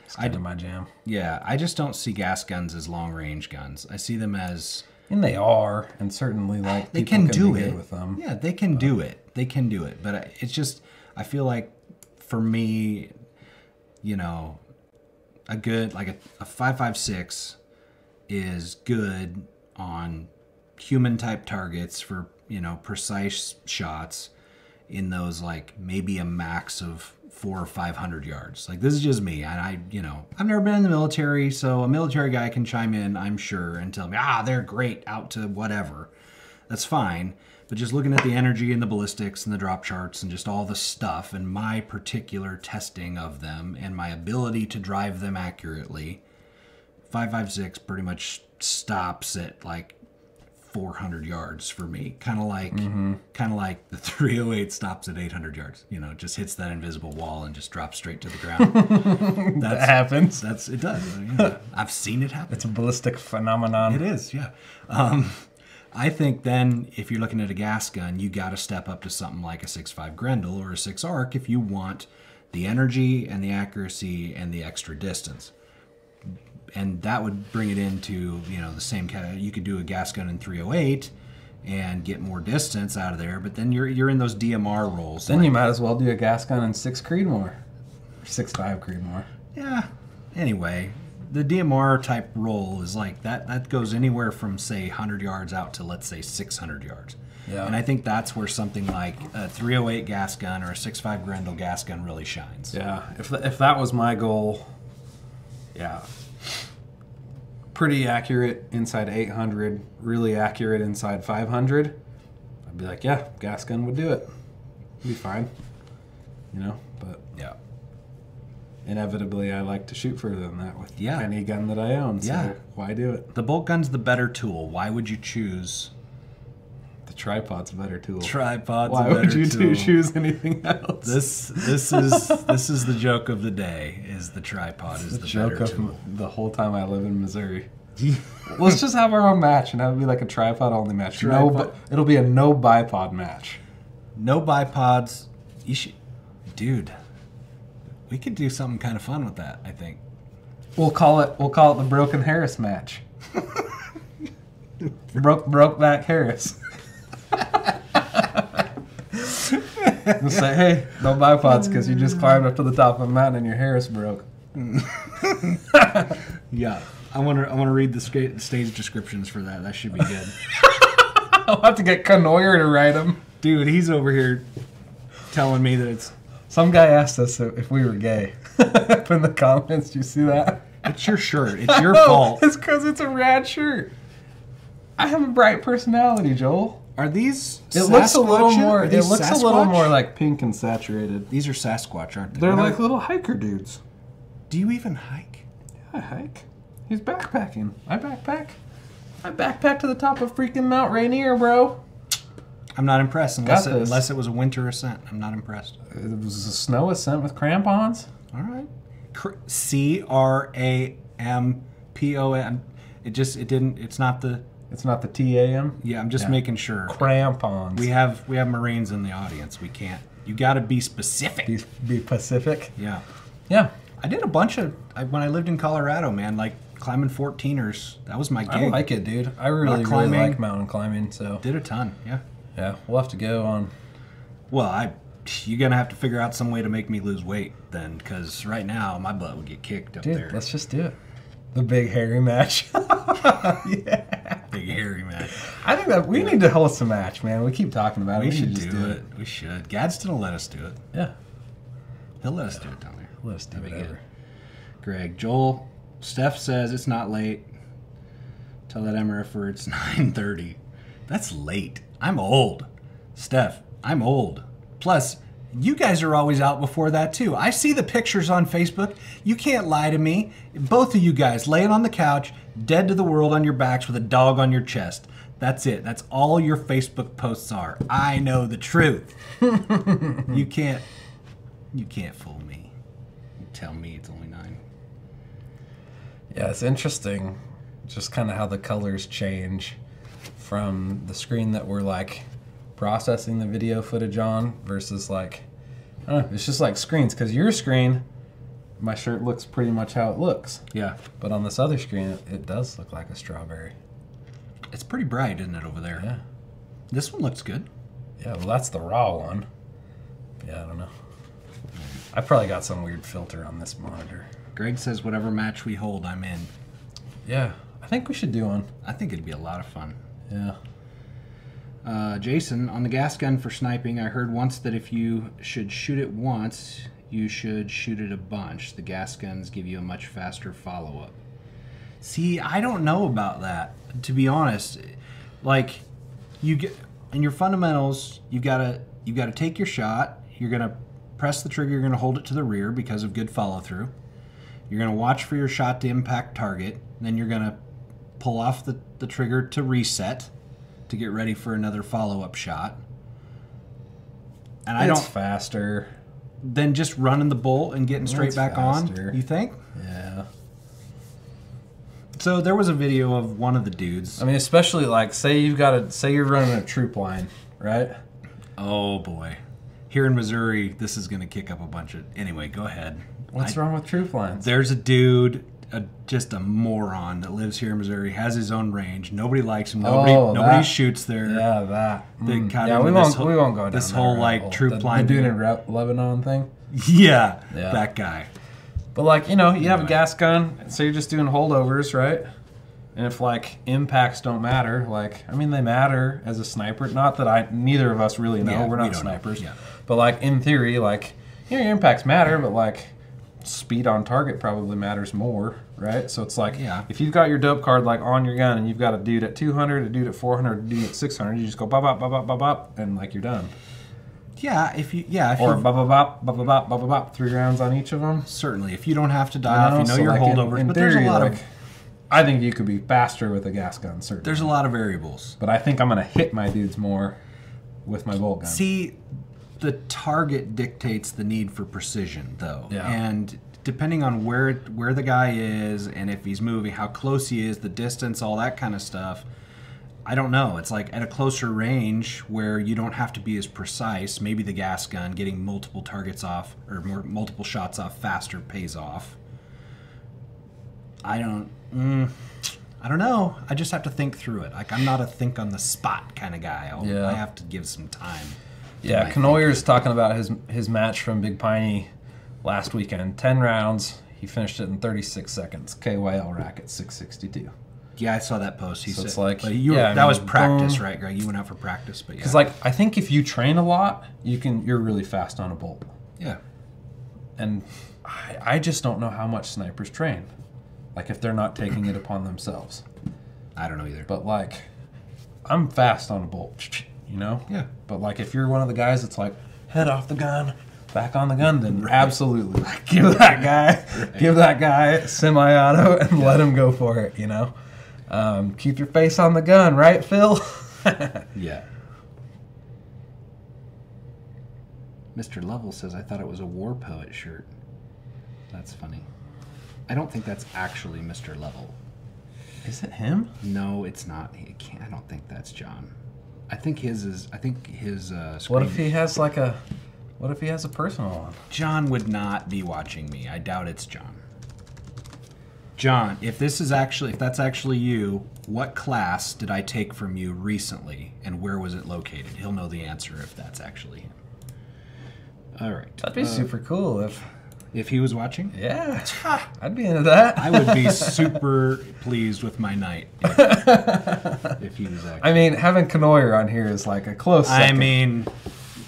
It's kind of my jam. Yeah, I just don't see gas guns as long range guns. I see them as And they are, and certainly like they can do it with them. Yeah, they can do it. They can do it. But I- it's just I feel like for me, you know, a good like a, a five five six is good on human type targets for you know precise shots in those like maybe a max of four or five hundred yards. Like this is just me, and I, you know, I've never been in the military, so a military guy can chime in, I'm sure, and tell me, ah, they're great out to whatever. That's fine. But just looking at the energy and the ballistics and the drop charts and just all the stuff and my particular testing of them and my ability to drive them accurately, 556 pretty much stops at like 400 yards for me. Kind of like kind of like the 308 stops at 800 yards. You know, just hits that invisible wall and just drops straight to the ground. That happens. that's it does. Yeah. I've seen it happen. It's a ballistic phenomenon. It is, yeah. Um, I think then if you're looking at a gas gun, you got to step up to something like a 6.5 Grendel or a 6 arc if you want the energy and the accuracy and the extra distance. And that would bring it into, you know, the same kind of, you could do a gas gun in 308 and get more distance out of there, but then you're you're in those DMR roles. Then like- you might as well do a gas gun in six Creedmoor, six five Creedmoor. Yeah. Anyway, the DMR type roll is like that. That goes anywhere from say 100 yards out to let's say 600 yards. Yeah. And I think that's where something like a 308 gas gun or a 6.5 Grendel gas gun really shines. Yeah, if th- if that was my goal, yeah, pretty accurate inside 800, really accurate inside 500. I'd be like, yeah, gas gun would do it. It'd be fine, you know. But Yeah. inevitably, I like to shoot further than that with Yeah. any gun that I own. So Yeah. why do it? The bolt gun's the better tool. Why would you choose tripod's a better tool. tripods? why would you tool? choose anything else? This this is this is the joke of the day. Is the tripod is the the joke better of tool. the whole time I live in Missouri. Let's just have our own match, and that would be like a tripod only match. No, Tripod. bi- it'll be a no bipod match. No bipods. You should, dude. We could do something kind of fun with that. I think. We'll call it. We'll call it the Broken Harris match. broke broke back Harris. We'll say, hey, no bipods because you just climbed up to the top of a mountain and your hair is broke. Yeah, I want to. I want to read the sca- stage descriptions for that. That should be good. I'll have to get Canoyer to write them. Dude, he's over here telling me that it's Some guy asked us if we were gay. Up in the comments, do you see that? it's your shirt. It's your fault. It's because it's a rad shirt. I have a bright personality, Joel. Are these? It looks a little more. It looks a little more like pink and saturated. These are Sasquatch, aren't they? They're like little hiker dudes. Do you even hike? I hike. He's backpacking. I backpack. I backpack to the top of freaking Mount Rainier, bro. I'm not impressed unless it, unless it was a winter ascent. I'm not impressed. It was a snow ascent with crampons. All right. C R A M P O N. It just it didn't. It's not the. It's not the TAM. Yeah, I'm just Yeah. making sure. Crampons. We have we have Marines in the audience. We can't. You got to be specific. be, be Pacific. Yeah. Yeah. I did a bunch of I, when I lived in Colorado, man. Like climbing 14ers. That was my gig. I like it, dude. I really, really like mountain climbing. So Did a ton. Yeah. yeah, we'll have to go on. Well, I you're gonna have to figure out some way to make me lose weight then, because right now my butt would get kicked up Dude, there. let's just do it. The big hairy match. yeah. Big hairy match. I think that we need to host a match, man. We keep talking about it. We We, should just do, it. We should. Gadsden will let us do it. Yeah. He'll let us do it down there. Let's do That'd whatever. Greg, Joel, Steph says it's not late. Tell that MRFer it's 9:30. That's late. I'm old. Steph, I'm old. Plus, you guys are always out before that too. I see the pictures on Facebook. You can't lie to me. Both of you guys laying on the couch, dead to the world on your backs with a dog on your chest. That's it. That's all your Facebook posts are. I know the truth. you can't you can't fool me. You tell me it's only 9. Yeah, it's interesting, just kind of how the colors change from the screen that we're like processing the video footage on versus like, It's just like screens. Because your screen, my shirt looks pretty much how it looks, Yeah. but on this other screen, it, it does look like a strawberry. It's pretty bright, isn't it, over there? Yeah, This one looks good. yeah. Well, that's the raw one. Yeah, I don't know. I probably got some weird filter on this monitor. Greg says whatever match we hold, I'm in. Yeah, I think we should do one. I think it'd be a lot of fun. Yeah. Uh, Jason, on the gas gun for sniping, I heard once that if you should shoot it once, you should shoot it a bunch. The gas guns give you a much faster follow up. See, I don't know about that, to be honest. Like, you get in your fundamentals, you gotta you gotta take your shot. You're gonna press the trigger. You're gonna hold it to the rear because of good follow through. You're gonna watch for your shot to impact target. Then you're gonna pull off the, the trigger to reset to get ready for another follow up shot. And I it's don't faster. than just running the bolt and getting straight It's back faster. on. You think? Yeah. So there was a video of one of the dudes. I mean, especially like say you've got a say you're running a troop line, right? Oh boy. Here in Missouri, this is going to kick up a bunch of. Anyway, go ahead. What's I- wrong with troop lines? There's a dude, a, just a moron that lives here in Missouri, has his own range. Nobody likes him. Nobody, Oh, nobody shoots there. Yeah, that. Mm. yeah, we this won't whole- we won't go down this whole, like, hole. troop the, line the dude in Re- Lebanon thing. Yeah, Yeah. that guy. But like you know, you have a gas gun, so you're just doing holdovers, right? And if like impacts don't matter, like I mean they matter as a sniper. Not that I neither of us really know. Yeah, We're not know. snipers. Yeah. But like in theory, like you know, your impacts matter, but like speed on target probably matters more, right? So it's like yeah. if you've got your dope card like on your gun and you've got a dude at 200, a dude at 400, a dude at 600, you just go bop bop bop bop bop bop and like you're done. Yeah, if you yeah, if or bop bop bop bop bop bop bop three rounds on each of them. Certainly, if you don't have to die you off, know, you know so your like holdovers. In, in but theory, there's a lot like, of. I think you could be faster with a gas gun. Certainly, there's a lot of variables. But I think I'm going to hit my dudes more with my bolt gun. See, the target dictates the need for precision, though. Yeah. And depending on where where the guy is and if he's moving, how close he is, the distance, all that kind of stuff. I don't know. It's like at a closer range where you don't have to be as precise. Maybe the gas gun getting multiple targets off or more, multiple shots off faster pays off. I don't. Mm, I don't know. I just have to think through it. Like I'm not a think on the spot kind of guy. I'll, Yeah. I have to give some time. Yeah, Knoyer's talking about his his match from Big Piney last weekend. Ten rounds. He finished it in 36 seconds. KYL racket 662. Yeah, I saw that post. He So said, it's like- but you were, yeah, I that mean, was practice, boom. right, Greg? You went out for practice, but yeah, Because like I think if you train a lot, you can you're really fast on a bolt. yeah, And I, I just don't know how much snipers train. Like if they're not taking it upon themselves. I don't know either. But like, I'm fast on a bolt, you know. Yeah. But like, if you're one of the guys that's like head off the gun, back on the Gundam. Absolutely. Give that guy, give that guy semi-auto and let him go for it. You know, um, keep your face on the gun, right, Phil? Yeah. Mr. Lovell says, I thought it was a war poet shirt. That's funny. I don't think that's actually Mr. Lovell. Is it him? No, it's not. He can't, I don't think that's John. I think his is. I think his. Uh, What if he has like a? What if he has a personal one? John would not be watching me. I doubt it's John. John, if this is actually, if that's actually you, what class did I take from you recently, and where was it located? He'll know the answer if that's actually him. All right. That'd be super cool if. If he was watching, Yeah, I'd be into that. I would be super pleased with my night if, if he was actually. I mean, having Kanoyer on here is like a close. I mean,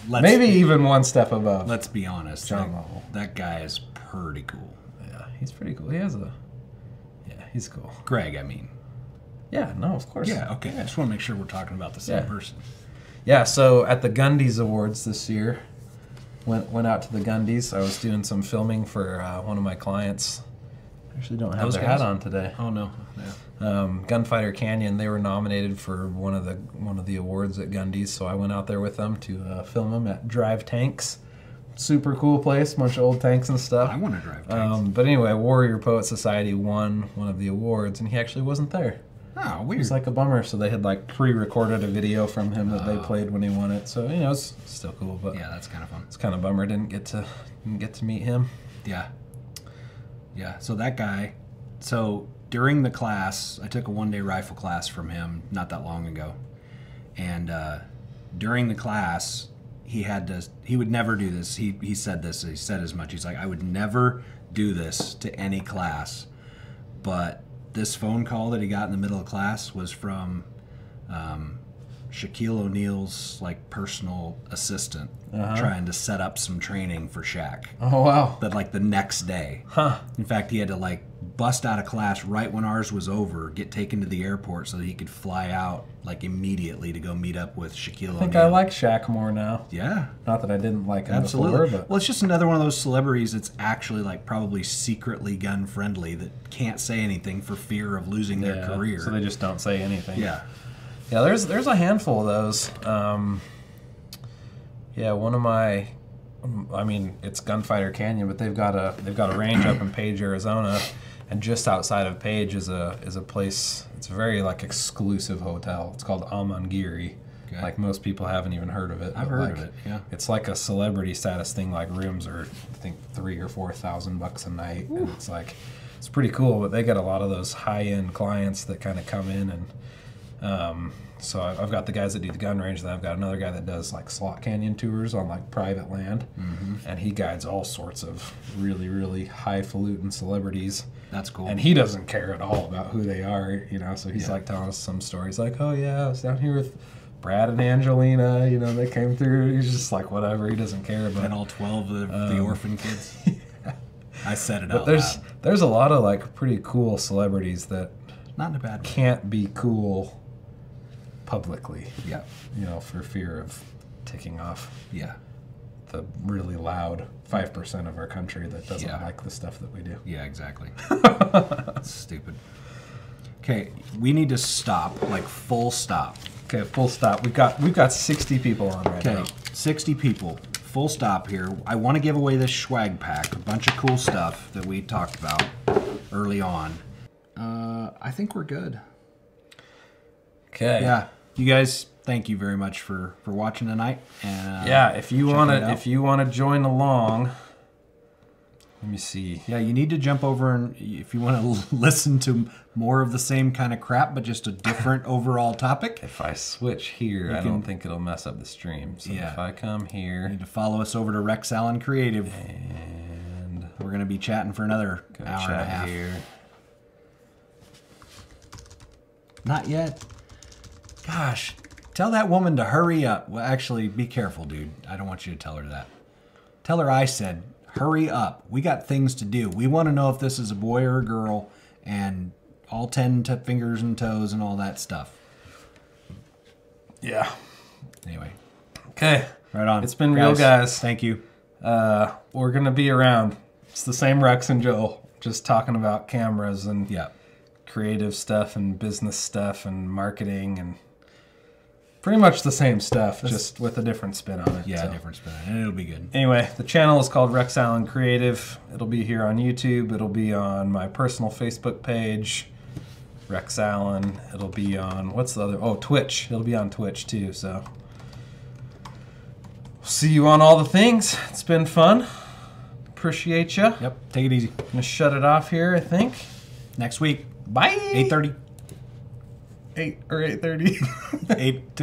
let's maybe be, even one step above. let's be honest. John that, Lovell. that guy is pretty cool. Yeah, he's pretty cool. He has a. Yeah, he's cool. Greg, I mean. Yeah, no, of course. Yeah. Okay. I just want to make sure we're talking about the same Yeah. person. Yeah, so at the Gundies Awards this year, went went out to the Gundies. I was doing some filming for uh, one of my clients. Actually, don't have Those their guys? hat on today. Oh no. Yeah. Um, Gunfighter Canyon. They were nominated for one of the one of the awards at Gundies, so I went out there with them to uh, film them at Drive Tanks. Super cool place, bunch of old tanks and stuff. I want to drive tanks. Um, but anyway, Warrior Poet Society won one of the awards, and he actually wasn't there. Oh, weird. It's like a bummer. So they had like pre-recorded a video from him that they Oh. played when he won it. So you know, it's still cool, but yeah, that's kind of fun. it's kind of bummer. Didn't get to didn't get to meet him. Yeah. Yeah. So that guy. So during the class, I took a one day rifle class from him not that long ago. And uh, during the class, he had to, he would never do this. He, he said this, he said as much. He's like, I would never do this to any class. But this phone call that he got in the middle of class was from um, Shaquille O'Neal's like personal assistant Uh-huh. trying to set up some training for Shaq Oh wow. but like the next day. Huh. In fact, he had to like bust out of class right when ours was over, get taken to the airport so that he could fly out like immediately to go meet up with Shaquille I think O'Neal. I like Shaq more now. Yeah, Not that I didn't like him absolutely. before, but Well, it's just another one of those celebrities that's actually like probably secretly gun friendly that can't say anything for fear of losing their career. So they just don't say anything. yeah. Yeah, there's there's a handful of those. Um, yeah, one of my, I mean, it's Gunfighter Canyon, but they've got a they've got a range up in Page, Arizona, and just outside of Page is a is a place. It's a very like exclusive hotel. It's called Amangiri. Okay. Like most people haven't even heard of it. I've heard like, of it. Yeah. It's like a celebrity status thing. Like rooms are, I think, three or four thousand bucks a night, and it's like, it's pretty cool. But they get a lot of those high end clients that kind of come in, and um, so I've got the guys that do the gun range, then I've got another guy that does like slot canyon tours on like private land, and he guides all sorts of really, really highfalutin celebrities. That's cool. And he doesn't care at all about who they are, you know. So he's Yeah. like telling us some stories, like, "Oh yeah, I was down here with Brad and Angelina. You know, they came through." He's just like, whatever. He doesn't care. But and all twelve of the orphan kids. I said it but there's loud. there's a lot of like pretty cool celebrities that Not in a bad way. can't be cool publicly, Yeah. you know, for fear of ticking off Yeah. the really loud five percent of our country that doesn't Yeah. like the stuff that we do. Yeah, exactly. Stupid. Okay, we need to stop, like full stop. Okay, full stop. We've got we've got sixty people on right Okay, now. 60 people. Full stop here. I want to give away this swag pack, a bunch of cool stuff that we talked about early on. Uh, I think we're good. Okay. Yeah, you guys, thank you very much for for watching tonight. And uh, Yeah, if you want to if you want to join along, let me see. Yeah, you need to jump over and if you want to listen to more of the same kind of crap, but just a different overall topic. If I switch here, I can- don't think it'll mess up the stream. So Yeah. if I come You here need to follow us over to Rex Allen Creative. and We're gonna be chatting for another hour and a half. here. Not yet. Gosh, tell that woman to hurry up. Well, actually, be careful, dude. I don't want you to tell her that. Tell her I said, hurry up. We got things to do. We want to know if this is a boy or a girl and all 10 to fingers and toes and all that stuff. Yeah. Anyway, Okay. right on. It's been real, guys. Thank you. Uh, we're gonna be around. It's the same Rex and Joel, just talking about cameras and Yeah. creative stuff and business stuff and marketing and pretty much the same stuff, just with a different spin on it. Yeah, so. different spin. And it'll be good. Anyway, the channel is called Rex Allen Creative. It'll be here on YouTube. It'll be on my personal Facebook page, Rex Allen. It'll be on what's the other? Oh, Twitch. It'll be on Twitch too. So, see you on all the things. It's been fun. Appreciate you. Yep. Take it easy. I'm Gonna shut it off here. I think Next week, bye. 8.30. eight or eight thirty. 8